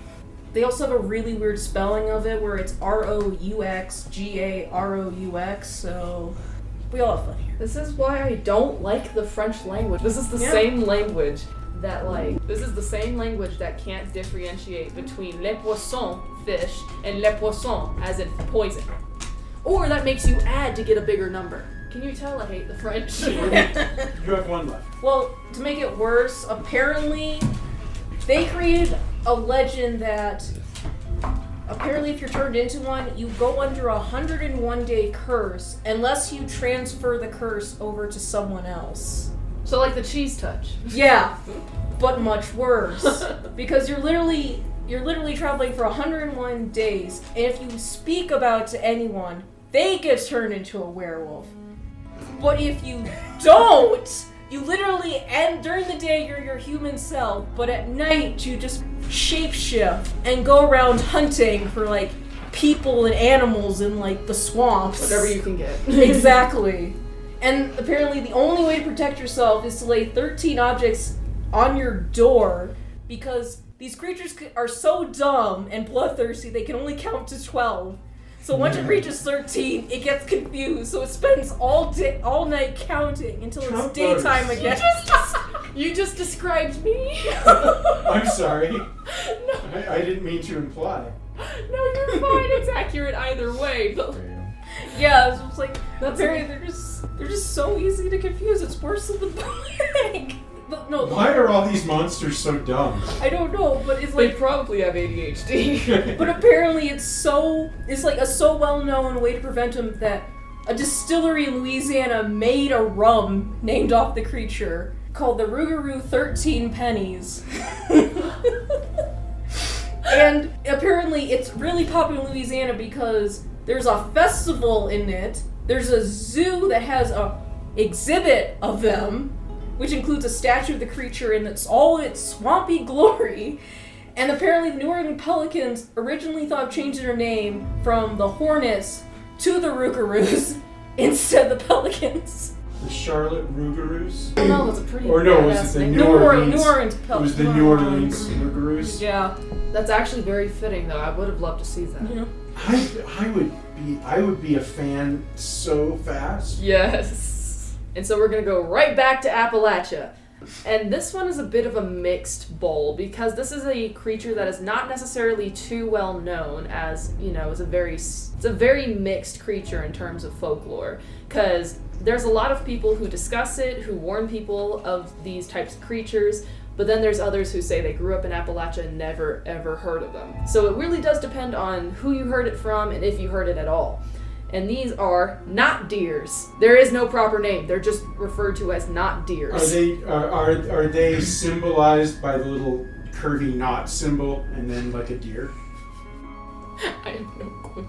They also have a really weird spelling of it where it's R O U X G A R O U X, so we all have fun here. This is why I don't like the French language. This is the Yeah. same language that like this is the same language that can't differentiate between le poisson fish and le poisson as in poison. Or that makes you add to get a bigger number. Can you tell I hate the French? You have one left. Well, to make it worse, apparently they created a legend that apparently if you're turned into one, you go under a 101 day curse unless you transfer the curse over to someone else. so like the cheese touch. Yeah, but much worse because you're literally you're literally traveling for 101 days, and if you speak about it to anyone, they get turned into a werewolf. But if you don't, you literally and during the day you're your human self, but at night you just shapeshift and go around hunting for like people and animals in like the swamps. Whatever you can get. exactly. And apparently, the only way to protect yourself is to lay 13 objects on your door because these creatures are so dumb and bloodthirsty they can only count to 12. So once it reaches 13, it gets confused, so it spends all day, all night counting until it's Count daytime again. you just described me. I'm sorry. no, I, I didn't mean to imply. no, you're fine. It's accurate either way. But yeah, it's just like That's very. they're just they're just so easy to confuse. It's worse than the plague. The, no, the- Why are all these monsters so dumb? I don't know, but it's They like probably have ADHD. But apparently, it's so it's like a so well known way to prevent them that a distillery in Louisiana made a rum named off the creature called the Rougarou Thirteen Pennies. and apparently, it's really popular in Louisiana because there's a festival in it. There's a zoo that has a exhibit of them, which includes a statue of the creature in its all its swampy glory. And apparently, the New Orleans Pelicans originally thought of changing their name from the Hornets to the Rougarous instead of the Pelicans. The Charlotte Rougarous? No, that's a pretty Or no, was badass it the name. New Orleans- New Orleans It was the New Orleans Rougarous. Yeah. That's actually very fitting, though. I would have loved to see that. yeah. I, I would be I would be a fan so fast. Yes. And so we're going to go right back to Appalachia. And this one is a bit of a mixed bowl because this is a creature that is not necessarily too well known as, you know, it's a very it's a very mixed creature in terms of folklore cuz there's a lot of people who discuss it, who warn people of these types of creatures, but then there's others who say they grew up in Appalachia and never ever heard of them. So it really does depend on who you heard it from and if you heard it at all and these are not deers. There is no proper name. They're just referred to as not Are deers. they are, are are they symbolized by the little curvy knot symbol and then like a deer? I have no clue.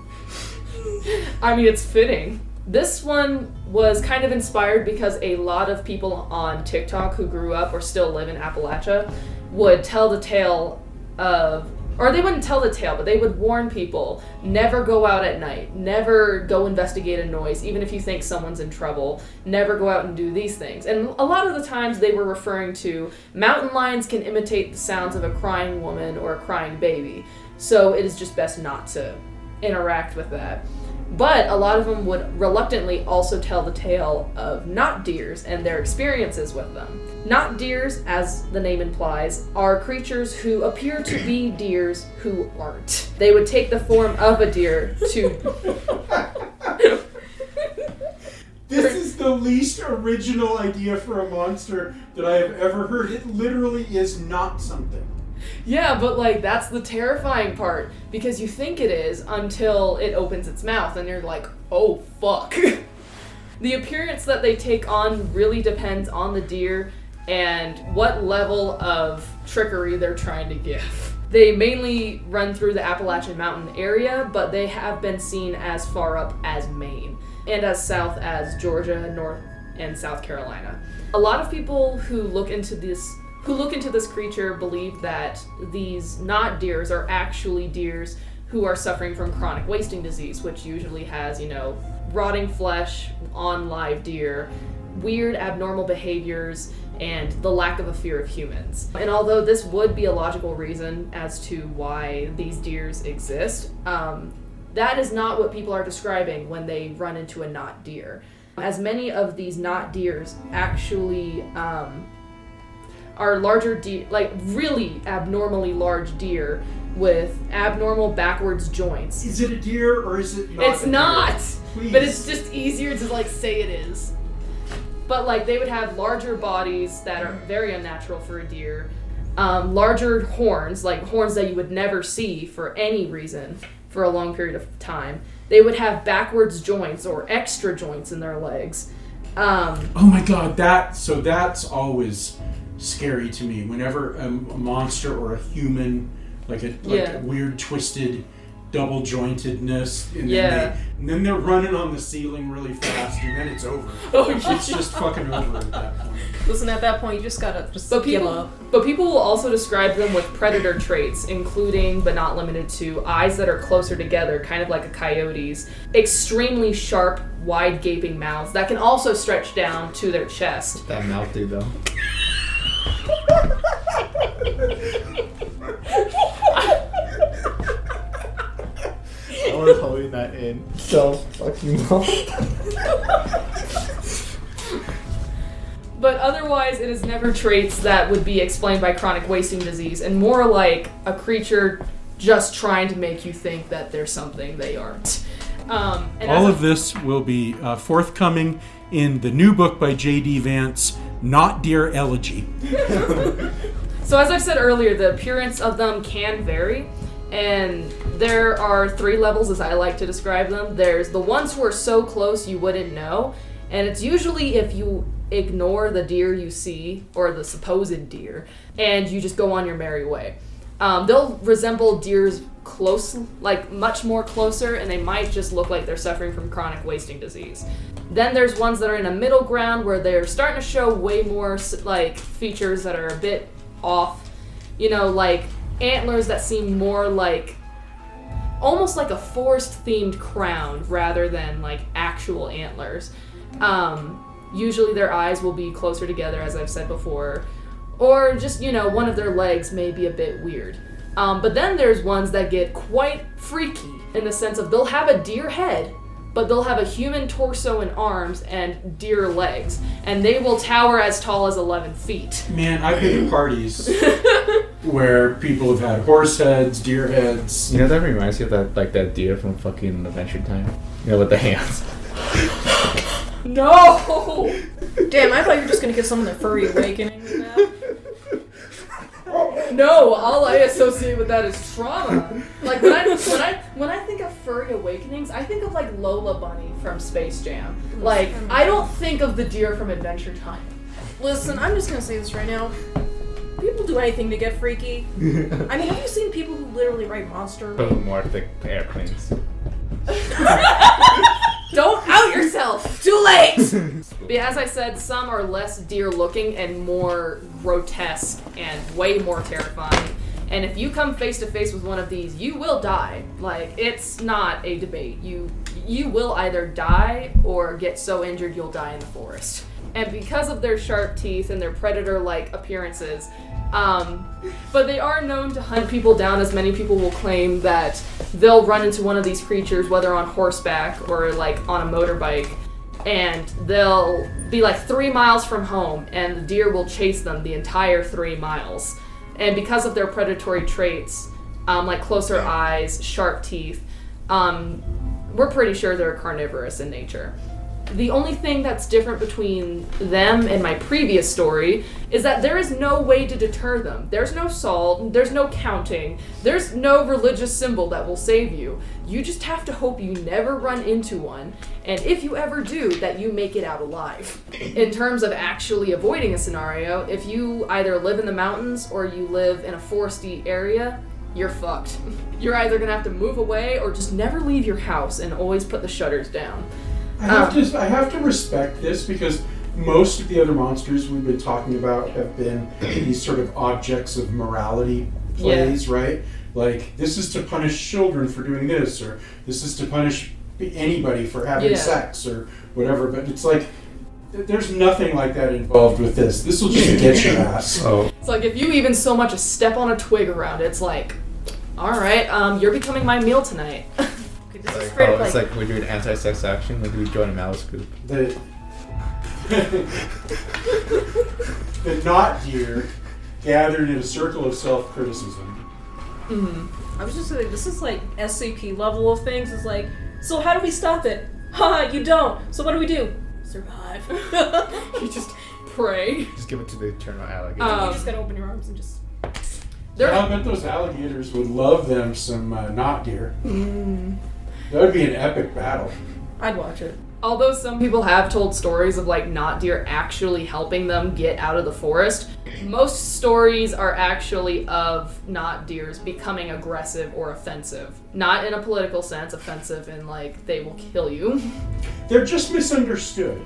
I mean, it's fitting. This one was kind of inspired because a lot of people on TikTok who grew up or still live in Appalachia would tell the tale of, or they wouldn't tell the tale, but they would warn people never go out at night, never go investigate a noise, even if you think someone's in trouble, never go out and do these things. And a lot of the times they were referring to mountain lions can imitate the sounds of a crying woman or a crying baby, so it is just best not to interact with that. But a lot of them would reluctantly also tell the tale of not deers and their experiences with them. Not deers, as the name implies, are creatures who appear to be deers who aren't. They would take the form of a deer to. This is the least original idea for a monster that I have ever heard. It literally is not something. Yeah, but like that's the terrifying part because you think it is until it opens its mouth and you're like, oh fuck. the appearance that they take on really depends on the deer and what level of trickery they're trying to give. They mainly run through the Appalachian Mountain area, but they have been seen as far up as Maine and as south as Georgia, North and South Carolina. A lot of people who look into this who look into this creature believe that these not deers are actually deers who are suffering from chronic wasting disease, which usually has, you know, rotting flesh on live deer, weird abnormal behaviors, and the lack of a fear of humans. And although this would be a logical reason as to why these deers exist, um, that is not what people are describing when they run into a not deer. As many of these not deers actually um, are larger deer, like really abnormally large deer with abnormal backwards joints. Is it a deer or is it not? It's not, but it's just easier to like say it is. But like they would have larger bodies that are very unnatural for a deer, um, larger horns, like horns that you would never see for any reason for a long period of time. They would have backwards joints or extra joints in their legs. Um, Oh my god, that so that's always scary to me. Whenever a, a monster or a human, like a like Yeah. a weird twisted double jointedness, and Yeah. then they and then they're running on the ceiling really fast, and then it's over. Oh, It's just fucking over at that point. Listen, at that point, you just gotta just But give people, up. but people will also describe them with predator traits, including but not limited to eyes that are closer together, kind of like a coyote's, extremely sharp, wide gaping mouths that can also stretch down to their chest. That mouth do though. I was holding that in so fucking long. But otherwise, it is never traits that would be explained by chronic wasting disease, and more like a creature just trying to make you think that they're something they aren't. Um, and as All a- of this will be uh, forthcoming in the new book by J.D. Vance, not deer elegy. So as I've said earlier, the appearance of them can vary, and there are three levels as I like to describe them. There's the ones who are so close you wouldn't know, and it's usually if you ignore the deer you see or the supposed deer, and you just go on your merry way. Um, they'll resemble deer's close, like much more closer, and they might just look like they're suffering from chronic wasting disease. Then there's ones that are in a middle ground where they're starting to show way more like features that are a bit off. You know, like antlers that seem more like almost like a forest themed crown rather than like actual antlers. Um, usually their eyes will be closer together, as I've said before, or just, you know, one of their legs may be a bit weird. Um, but then there's ones that get quite freaky in the sense of they'll have a deer head, but they'll have a human torso and arms and deer legs, and they will tower as tall as 11 feet. Man, I've been to parties where people have had horse heads, deer heads. You know that reminds me of that like that deer from fucking Adventure Time. You know with the hands. No! Damn, I thought you were just gonna give someone their furry awakening with that. No, all I associate with that is trauma. Like when I when I when I think of furry awakenings, I think of like Lola Bunny from Space Jam. Like I don't think of the deer from Adventure Time. Listen, I'm just gonna say this right now. People do anything to get freaky. I mean, have you seen people who literally write monster? But with more airplanes. Don't out yourself. Too late. But as I said, some are less deer looking and more grotesque and way more terrifying. And if you come face to face with one of these, you will die. Like it's not a debate. You you will either die or get so injured you'll die in the forest. And because of their sharp teeth and their predator-like appearances, um, but they are known to hunt people down, as many people will claim that they'll run into one of these creatures, whether on horseback or like on a motorbike, and they'll be like three miles from home, and the deer will chase them the entire three miles. And because of their predatory traits, um, like closer eyes, sharp teeth, um, we're pretty sure they're carnivorous in nature. The only thing that's different between them and my previous story is that there is no way to deter them. There's no salt, there's no counting, there's no religious symbol that will save you. You just have to hope you never run into one, and if you ever do, that you make it out alive. In terms of actually avoiding a scenario, if you either live in the mountains or you live in a foresty area, you're fucked. You're either gonna have to move away or just never leave your house and always put the shutters down. I have Um, to I have to respect this because most of the other monsters we've been talking about have been these sort of objects of morality plays, right? Like this is to punish children for doing this, or this is to punish anybody for having Yeah. sex, or whatever. But it's like there's nothing like that involved with this. This will just get your ass. Oh, It's like if you even so much as step on a twig around, it's like, all right, um, you're becoming my meal tonight. This is like, oh, up it's like, like we're doing anti-sex action. Like we join a mouse group. The the not deer gathered in a circle of self criticism. Hmm. I was just saying, this is like SCP level of things. It's like, so how do we stop it? Haha, you don't. So what do we do? Survive. you just pray. Just give it to the eternal alligator. Um, you just gotta open your arms and just. There, I bet those alligators would love them some uh, not deer. That would be an epic battle. I'd watch it. although some people have told stories of like not deer actually helping them get out of the forest, most stories are actually of not deers becoming aggressive or offensive. Not in a political sense, offensive in like they will kill you. They're just misunderstood.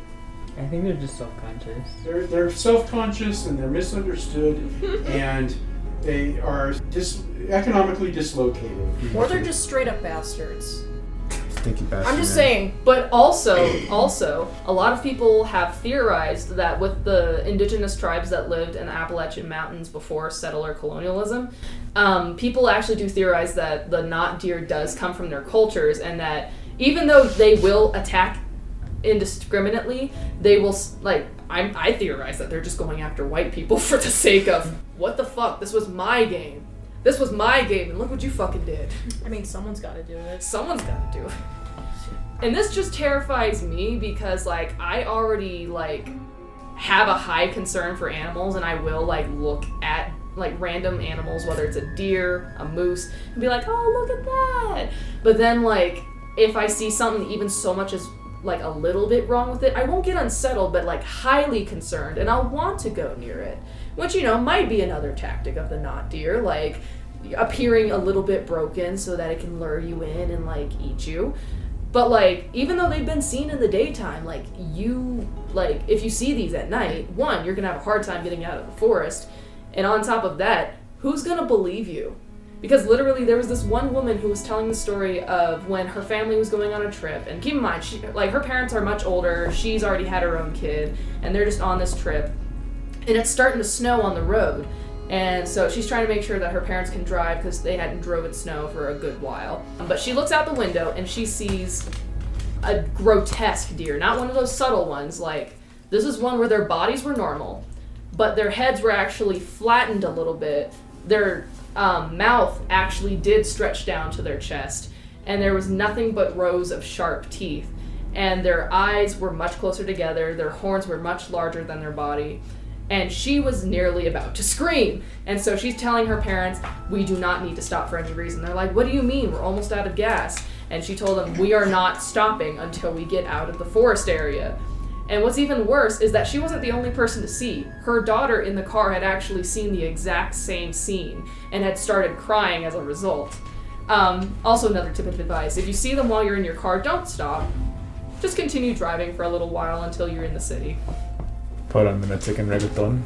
I think they're just self-conscious. They're they're self conscious and they're misunderstood, and they are dis- economically dislocated. Or they're just straight up bastards. Bastard. I'm just saying. But also, also, a lot of people have theorized that with the indigenous tribes that lived in the Appalachian Mountains before settler colonialism, um, people actually do theorize that the not deer does come from their cultures, and that even though they will attack indiscriminately, they will like. I, I theorize that they're just going after white people for the sake of what the fuck. This was my game. This was my game, and look what you fucking did. I mean, someone's gotta do it. Someone's got to do it. And this just terrifies me because like I already like have a high concern for animals and I will like look at like random animals, whether it's a deer, a moose, and be like, oh, look at that. But then, like, if I see something even so much as like a little bit wrong with it, I won't get unsettled, but like highly concerned, and I'll want to go near it. Which, you know, might be another tactic of the not deer, like appearing a little bit broken so that it can lure you in and like eat you. But like, even though they've been seen in the daytime, like you like if you see these at night, one, you're gonna have a hard time getting out of the forest. And on top of that, who's gonna believe you? Because literally, there was this one woman who was telling the story of when her family was going on a trip. And keep in mind, she, like her parents are much older. She's already had her own kid, and they're just on this trip. And it's starting to snow on the road, and so she's trying to make sure that her parents can drive because they hadn't drove in snow for a good while. But she looks out the window and she sees a grotesque deer, not one of those subtle ones. Like this is one where their bodies were normal, but their heads were actually flattened a little bit. Their um, mouth actually did stretch down to their chest, and there was nothing but rows of sharp teeth. And their eyes were much closer together, their horns were much larger than their body. And she was nearly about to scream. And so she's telling her parents, We do not need to stop for any reason. They're like, What do you mean? We're almost out of gas. And she told them, We are not stopping until we get out of the forest area. And what's even worse is that she wasn't the only person to see. Her daughter in the car had actually seen the exact same scene and had started crying as a result. Um, also, another tip of advice if you see them while you're in your car, don't stop. Just continue driving for a little while until you're in the city. Put on the Mexican reggaeton.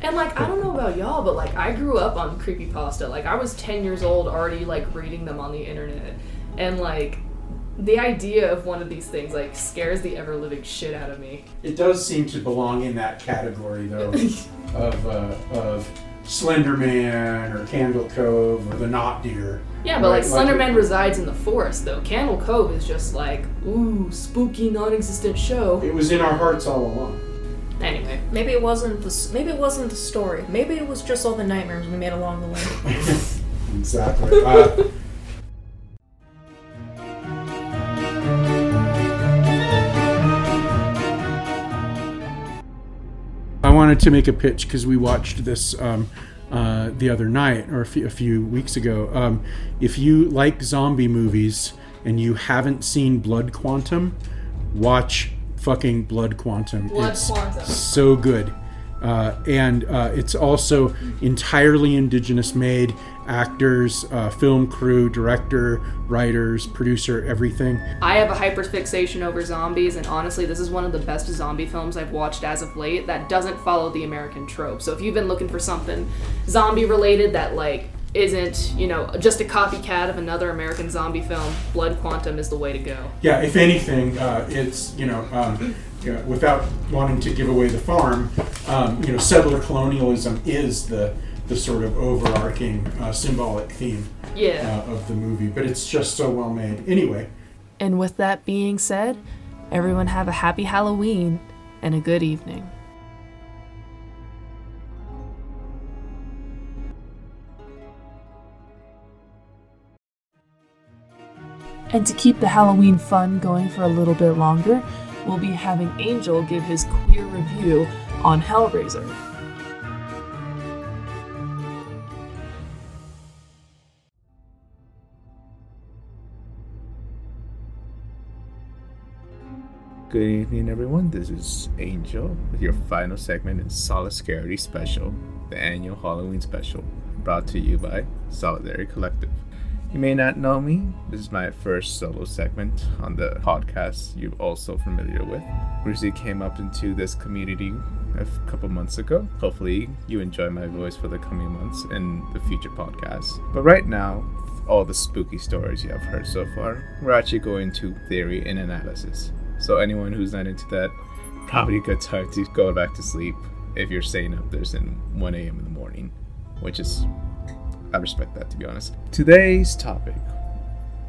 And like I don't know about y'all, but like I grew up on creepypasta. Like I was 10 years old already like reading them on the internet. And like the idea of one of these things like scares the ever living shit out of me. It does seem to belong in that category, though, of uh, of Slender Man or Candle Cove or the Not Deer. Yeah, but like Right, Slender like- Man resides in the forest though. Candle Cove is just like, ooh, spooky non-existent show. It was in our hearts all along. Anyway, Maybe it wasn't the maybe it wasn't the story. Maybe it was just all the nightmares we made along the way. Exactly. Uh, I wanted to make a pitch because we watched this um, uh, the other night or a few, a few weeks ago. Um, if you like zombie movies and you haven't seen Blood Quantum, watch fucking Blood Quantum. Blood it's Quantum. so good. Uh, and uh, it's also entirely indigenous made actors, uh, film crew, director, writers, producer, everything. I have a hyperfixation over zombies, and honestly, this is one of the best zombie films I've watched as of late that doesn't follow the American trope. So if you've been looking for something zombie related that like isn't you know just a copycat of another American zombie film, Blood Quantum is the way to go. Yeah, if anything, uh, it's you know, um, you know, without wanting to give away the farm, um, you know, settler colonialism is the the sort of overarching uh, symbolic theme Yeah. uh, of the movie. But it's just so well made. Anyway, And with that being said, everyone have a happy Halloween and a good evening. And to keep the Halloween fun going for a little bit longer, we'll be having Angel give his queer review on Hellraiser. Good evening, everyone. This is Angel with your final segment in Solidarity Special, the annual Halloween special, brought to you by Solidarity Collective. You may not know me. This is my first solo segment on the podcast you're also familiar with. Recently came up into this community a couple months ago. Hopefully, you enjoy my voice for the coming months and the future podcasts. But right now, all the spooky stories you have heard so far, we're actually going to theory and analysis. So anyone who's not into that, probably a good time to go back to sleep if you're staying up there since 1 a.m. in the morning, which is, I respect that to be honest. Today's topic,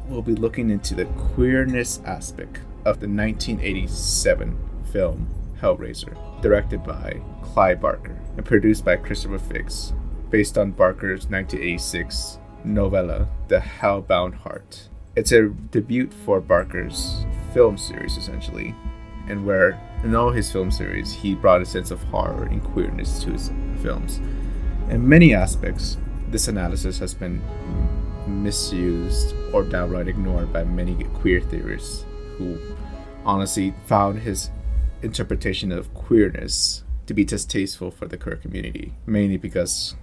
we'll be looking into the queerness aspect of the 1987 film Hellraiser, directed by Clive Barker and produced by Christopher Figg, based on Barker's 1986 novella The Hellbound Heart. It's a debut for Barker's film series, essentially, and where In all his film series, he brought a sense of horror and queerness to his films. In many aspects, this analysis has been misused or downright ignored by many queer theorists who honestly found his interpretation of queerness to be distasteful for the queer community, mainly because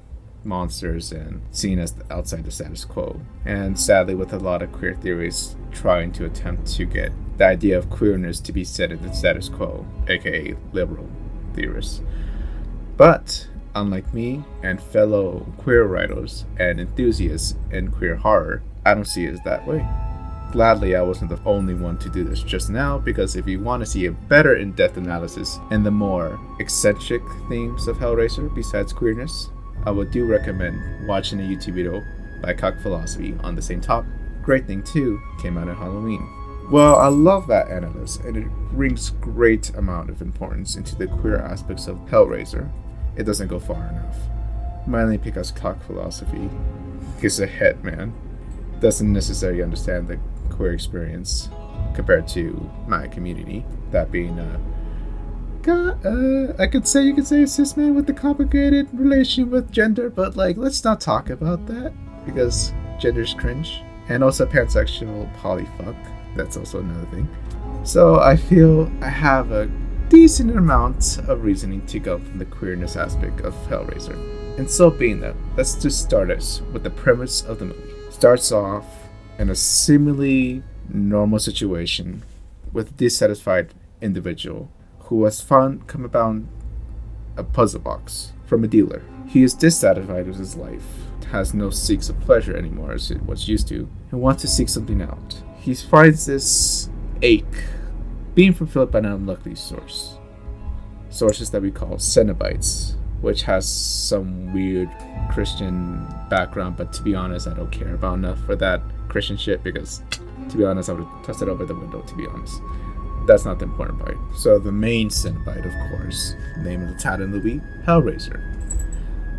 monsters and seen as outside the status quo. And sadly, with a lot of queer theories trying to attempt to get the idea of queerness to be set in the status quo, aka liberal theorists. But unlike me and fellow queer writers and enthusiasts in queer horror, I don't see it that way. Gladly, I wasn't the only one to do this just now because if you want to see a better in depth analysis and the more eccentric themes of Hellraiser besides queerness, I would do recommend watching a YouTube video by Cuck Philosophy on the same topic. Great thing too came out of Halloween. Well, I love that analysis, and it brings great amount of importance into the queer aspects of Hellraiser. It doesn't go far enough. Mainly because Cuck Philosophy is a head man, doesn't necessarily understand the queer experience compared to my community. That being, uh, God, uh, I could say you could say a cis man with a complicated relation with gender, but like, let's not talk about that because gender's cringe. And also pansexual polyfuck that's also another thing. So I feel I have a decent amount of reasoning to go from the queerness aspect of Hellraiser. And so being that, let's just start us with the premise of the movie. Starts off in a seemingly normal situation with a dissatisfied individual who has found come about a puzzle box from a dealer. He is dissatisfied with his life, has no seeks of pleasure anymore as it was used to, and wants to seek something out he finds this ache being fulfilled by an unlucky source. Sources that we call Cenobites, which has some weird Christian background, but to be honest, I don't care about enough for that Christian shit because, to be honest, I would tossed it over the window, to be honest. That's not the important part. So, the main Cenobite, of course, name of the title movie, Hellraiser.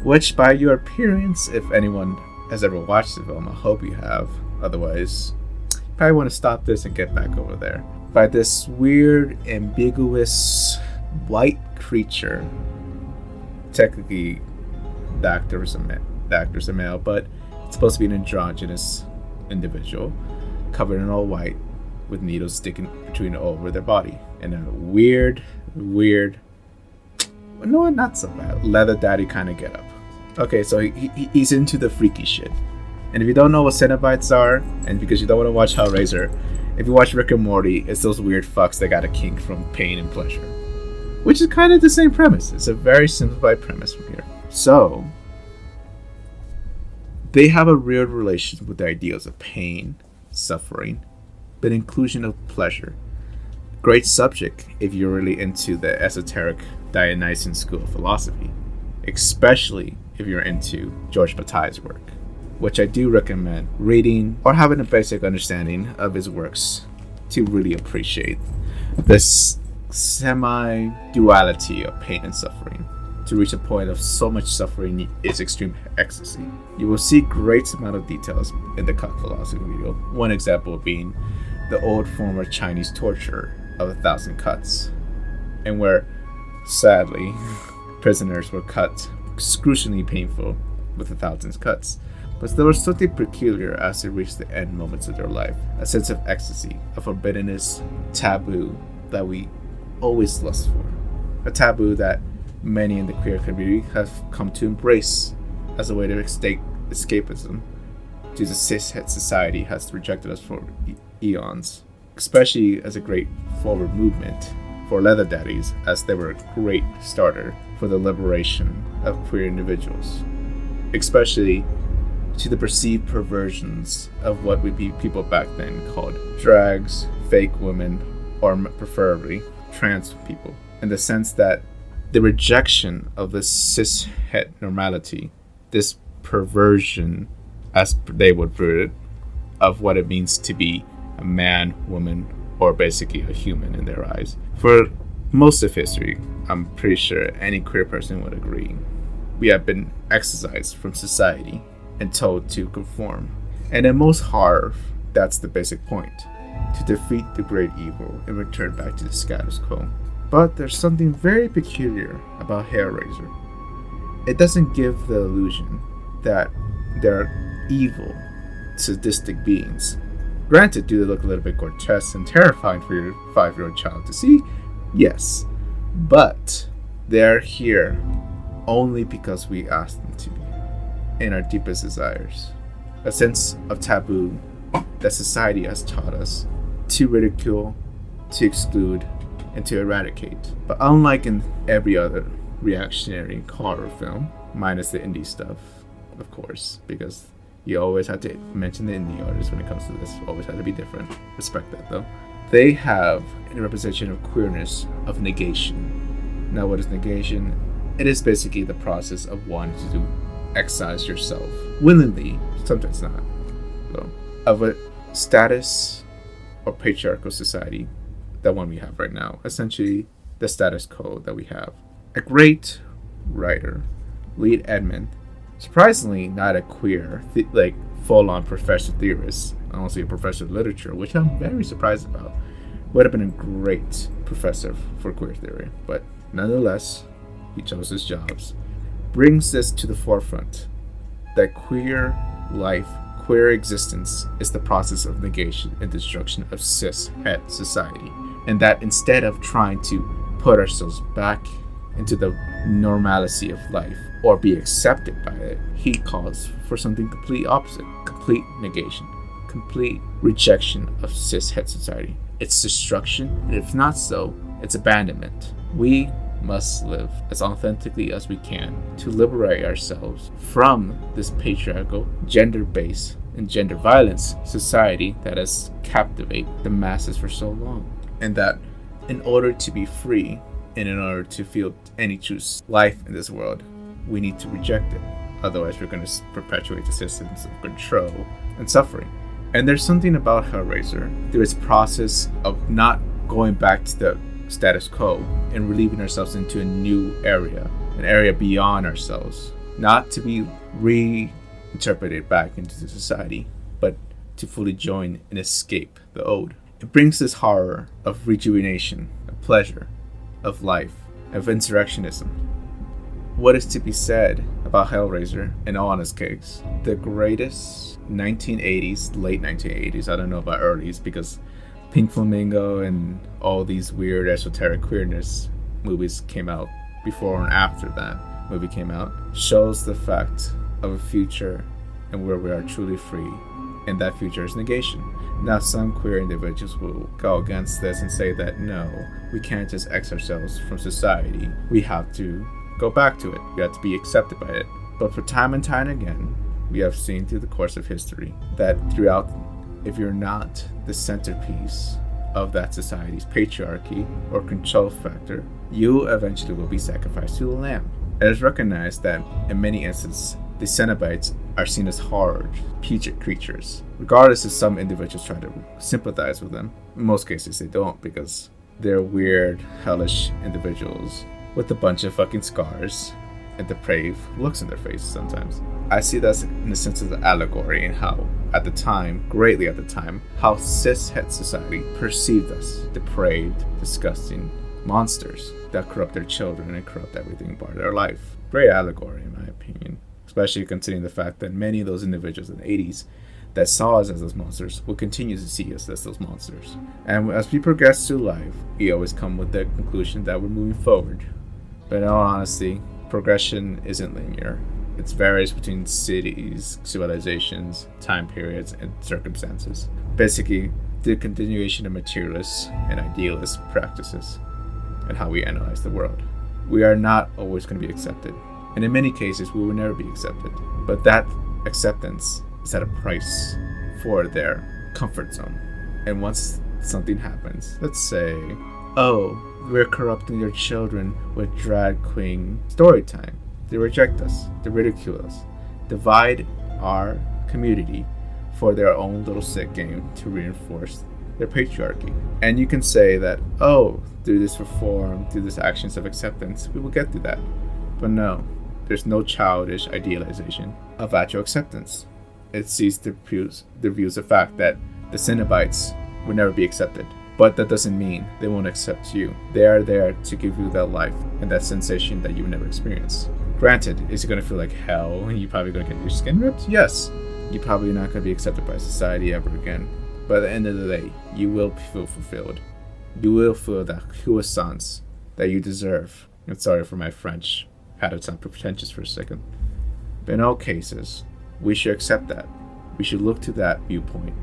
Which, by your appearance, if anyone has ever watched the film, I hope you have. Otherwise, you probably want to stop this and get back over there. By this weird, ambiguous white creature. Technically, the actor is a male, the actor's a male, but it's supposed to be an androgynous individual, covered in all white, with needles sticking between all over their body, and a weird, weird, no, not so bad, leather daddy kind of get up. Okay, so he, he, he's into the freaky shit. And if you don't know what Cenobites are, and because you don't want to watch Hellraiser, if you watch Rick and Morty, it's those weird fucks that got a kink from pain and pleasure. Which is kind of the same premise. It's a very simplified premise from here. So, they have a real relation with the ideals of pain, suffering, but inclusion of pleasure. Great subject if you're really into the esoteric Dionysian school of philosophy, especially if you're into George Bataille's work which I do recommend reading or having a basic understanding of his works to really appreciate this semi duality of pain and suffering. To reach a point of so much suffering is extreme ecstasy. You will see great amount of details in the Cuck Philosophy video. One example being the old former Chinese torture of a thousand cuts, and where, sadly, prisoners were cut excruciatingly painful with a thousand cuts. But there was something peculiar as they reached the end moments of their life a sense of ecstasy, a forbiddenness, taboo that we always lust for. A taboo that many in the queer community have come to embrace as a way to escape escapism to cishet society has rejected us for e- eons, especially as a great forward movement for leather daddies as they were a great starter for the liberation of queer individuals, especially to the perceived perversions of what would be people back then called drags, fake women, or preferably trans people, in the sense that the rejection of the cis het normality, this perversion, as they would put it, of what it means to be a man, woman, or basically a human in their eyes. For most of history, I'm pretty sure any queer person would agree. We have been exorcised from society and told to conform. And in most horror, that's the basic point to defeat the great evil and return back to the status quo. But there's something very peculiar about Hellraiser. It doesn't give the illusion that they're evil, sadistic beings. Granted, do they look a little bit grotesque and terrifying for your five year old child to see? Yes. But they're here only because we asked them to be, in our deepest desires. A sense of taboo that society has taught us to ridicule, to exclude, and to eradicate. But unlike in every other reactionary horror film, minus the indie stuff, of course, because you always have to mention the indie artists when it comes to this. Always have to be different. Respect that though. They have a representation of queerness, of negation. Now, what is negation? It is basically the process of wanting to excise yourself willingly, sometimes not, though, of a status or patriarchal society, the one we have right now. Essentially, the status quo that we have. A great writer, Lee Edelman, surprisingly not a queer, th- like full-on professor theorist, I honestly a professor of literature, which I'm very surprised about. Would have been a great professor for queer theory, but nonetheless, he chose his jobs. Brings this to the forefront that queer life, queer existence is the process of negation and destruction of cis het society, and that instead of trying to put ourselves back into the normalcy of life or be accepted by it, he calls for something completely opposite complete negation, complete rejection of cis het society. It's destruction, and if not so, it's abandonment. We must live as authentically as we can to liberate ourselves from this patriarchal, gender based, and gender violence society that has captivated the masses for so long. And that in order to be free and in order to feel any true life in this world, we need to reject it. Otherwise, we're going to perpetuate the systems of control and suffering. And there's something about Hellraiser through its process of not going back to the status quo and relieving ourselves into a new area, an area beyond ourselves, not to be reinterpreted back into society, but to fully join and escape the old. It brings this horror of rejuvenation, of pleasure, of life, of insurrectionism. What is to be said about Hellraiser and all honest case? The greatest 1980s, late 1980s, I don't know about earlys because Pink Flamingo and all these weird esoteric queerness movies came out before and after that movie came out shows the fact of a future and where we are truly free and that future is negation. Now some queer individuals will go against this and say that no we can't just x ourselves from society. We have to go back to it. We have to be accepted by it. But for time and time again we have seen through the course of history that throughout if you're not the centerpiece of that society's patriarchy or control factor, you eventually will be sacrificed to the lamb. It is recognized that in many instances, the Cenobites are seen as hard, putrid creatures. Regardless if some individuals try to sympathize with them, in most cases they don't because they're weird, hellish individuals with a bunch of fucking scars and depraved looks in their faces sometimes. I see that in the sense of the allegory and how, at the time, greatly at the time, how cis het society perceived us depraved, disgusting monsters that corrupt their children and corrupt everything of their life. Great allegory, in my opinion, especially considering the fact that many of those individuals in the 80s that saw us as those monsters will continue to see us as those monsters. And as we progress through life, we always come with the conclusion that we're moving forward. But in all honesty, progression isn't linear. It varies between cities, civilizations, time periods, and circumstances. Basically, the continuation of materialist and idealist practices and how we analyze the world. We are not always going to be accepted, and in many cases, we will never be accepted. But that acceptance is at a price for their comfort zone. And once something happens, let's say, oh, we're corrupting your children with drag queen story time. They reject us, they ridicule us, divide our community for their own little sick game to reinforce their patriarchy. And you can say that, oh, through this reform, through these actions of acceptance, we will get to that. But no, there's no childish idealization of actual acceptance. It sees the views, the views of fact that the Cenobites would never be accepted But that doesn't mean they won't accept you. They are there to give you that life and that sensation that you've never experienced. Granted, is it going to feel like hell and you're probably going to get your skin ripped? Yes. You're probably not going to be accepted by society ever again. But at the end of the day, you will feel fulfilled. You will feel that jouissance that you deserve. I'm sorry for my French. Had to sound pretentious for a second. But in all cases, we should accept that. We should look to that viewpoint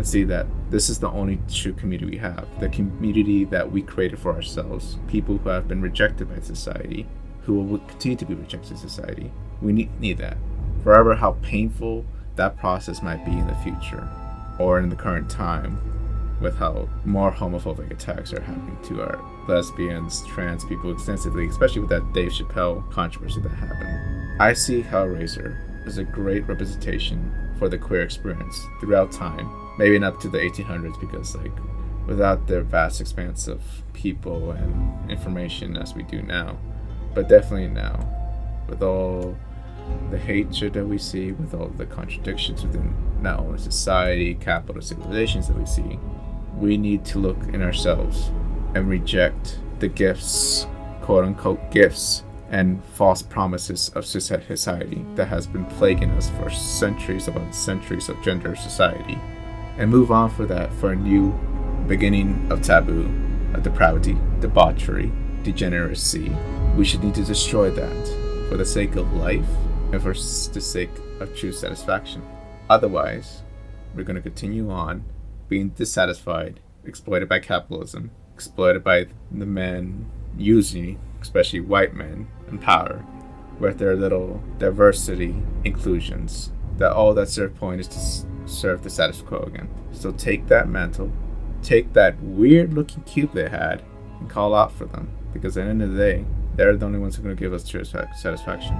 and see that this is the only true community we have. The community that we created for ourselves. People who have been rejected by society, who will continue to be rejected by society. We need, need that. Forever, how painful that process might be in the future or in the current time with how more homophobic attacks are happening to our lesbians, trans people extensively, especially with that Dave Chappelle controversy that happened. I see Hellraiser as a great representation for the queer experience throughout time. Maybe not to the 1800s because, like, without the vast expanse of people and information as we do now, but definitely now, with all the hatred that we see, with all the contradictions within not only society, capitalist civilizations that we see, we need to look in ourselves and reject the gifts, quote unquote gifts, and false promises of society that has been plaguing us for centuries upon centuries of gender society, and move on for that for a new beginning of taboo, of depravity, debauchery, degeneracy. We should need to destroy that for the sake of life and for the sake of true satisfaction. Otherwise, we're going to continue on being dissatisfied, exploited by capitalism, exploited by the men using, especially white men, in power, with their little diversity inclusions. That all that's their point is to serve the status quo again. So take that mantle, take that weird looking cube they had, and call out for them. Because at the end of the day, they're the only ones who are going to give us true satisfaction.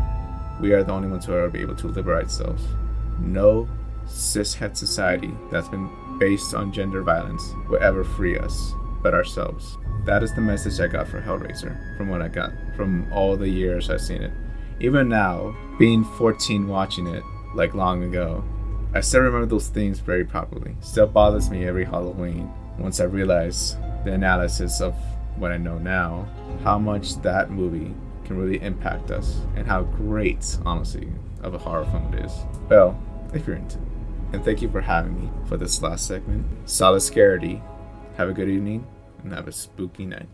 We are the only ones who are able to liberate ourselves. No cishet society that's been based on gender violence will ever free us but ourselves. That is the message I got for Hellraiser from what I got from all the years I've seen it. Even now, being 14 watching it like long ago, I still remember those things very properly. Still bothers me every Halloween once I realize the analysis of what I know now, how much that movie can really impact us, and how great, honestly, of a horror film it is. Well, if you're into it and thank you for having me for this last segment. Solid. Have a good evening and have a spooky night.